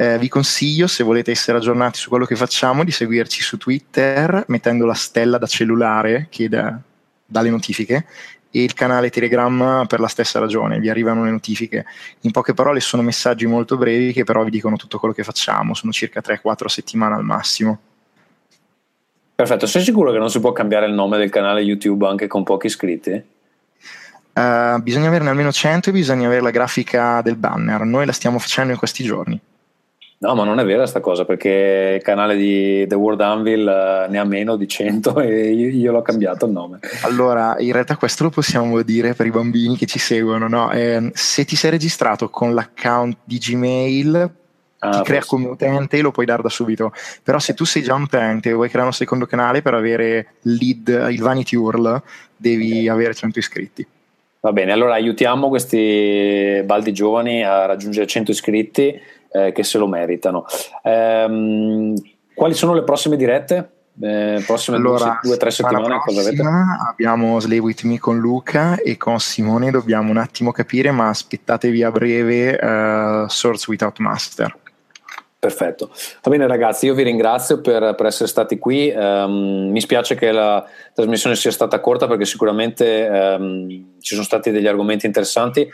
[SPEAKER 3] Eh, vi consiglio, se volete essere aggiornati su quello che facciamo, di seguirci su Twitter mettendo la stella da cellulare che dà, dà le notifiche e il canale Telegram per la stessa ragione, vi arrivano le notifiche. In poche parole sono messaggi molto brevi che però vi dicono tutto quello che facciamo, sono circa 3-4 settimane al massimo.
[SPEAKER 2] Perfetto, sei sicuro che non si può cambiare il nome del canale YouTube anche con pochi iscritti?
[SPEAKER 3] Uh, bisogna averne almeno 100 e bisogna avere la grafica del banner. Noi la stiamo facendo in questi giorni.
[SPEAKER 2] No, ma non è vera sta cosa perché il canale di The World Anvil uh, ne ha meno di 100 e io, io, l'ho cambiato il nome.
[SPEAKER 3] Allora, in realtà questo lo possiamo dire per i bambini che ci seguono. No? Eh, se ti sei registrato con l'account di Gmail, ah, ti crea come utente e lo puoi dare da subito. Però se tu sei già un utente e vuoi creare un secondo canale per avere lead, il Vanity URL, devi avere 100 iscritti.
[SPEAKER 2] Va bene, allora aiutiamo questi baldi giovani a raggiungere 100 iscritti eh, che se lo meritano. Ehm, quali sono le prossime dirette? Eh, prossime allora, due o tre settimane cosa avete?
[SPEAKER 3] Abbiamo Slay With Me con Luca e con Simone dobbiamo un attimo capire, ma aspettatevi a breve uh, Swords Without Master.
[SPEAKER 2] Perfetto. Va bene ragazzi, io vi ringrazio per, per essere stati qui. Um, mi spiace che la trasmissione sia stata corta perché sicuramente um, ci sono stati degli argomenti interessanti.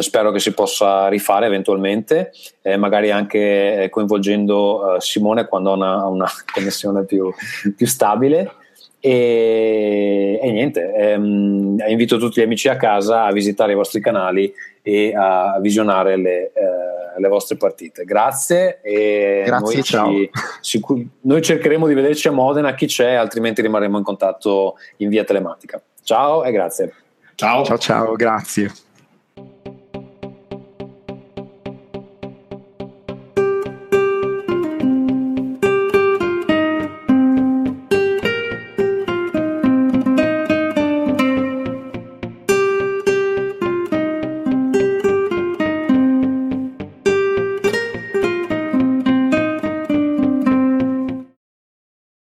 [SPEAKER 2] Spero che si possa rifare eventualmente, eh, magari anche eh, coinvolgendo uh, Simone quando ha una, una <laughs> connessione più, più stabile. E, e niente, ehm, invito tutti gli amici a casa a visitare i vostri canali e a visionare le, eh, le vostre partite. Grazie e
[SPEAKER 3] Grazie,
[SPEAKER 2] noi, ci, sicur- noi cercheremo di vederci a Modena chi c'è, altrimenti rimarremo in contatto in via telematica. Ciao e grazie.
[SPEAKER 3] Ciao ciao, ciao grazie.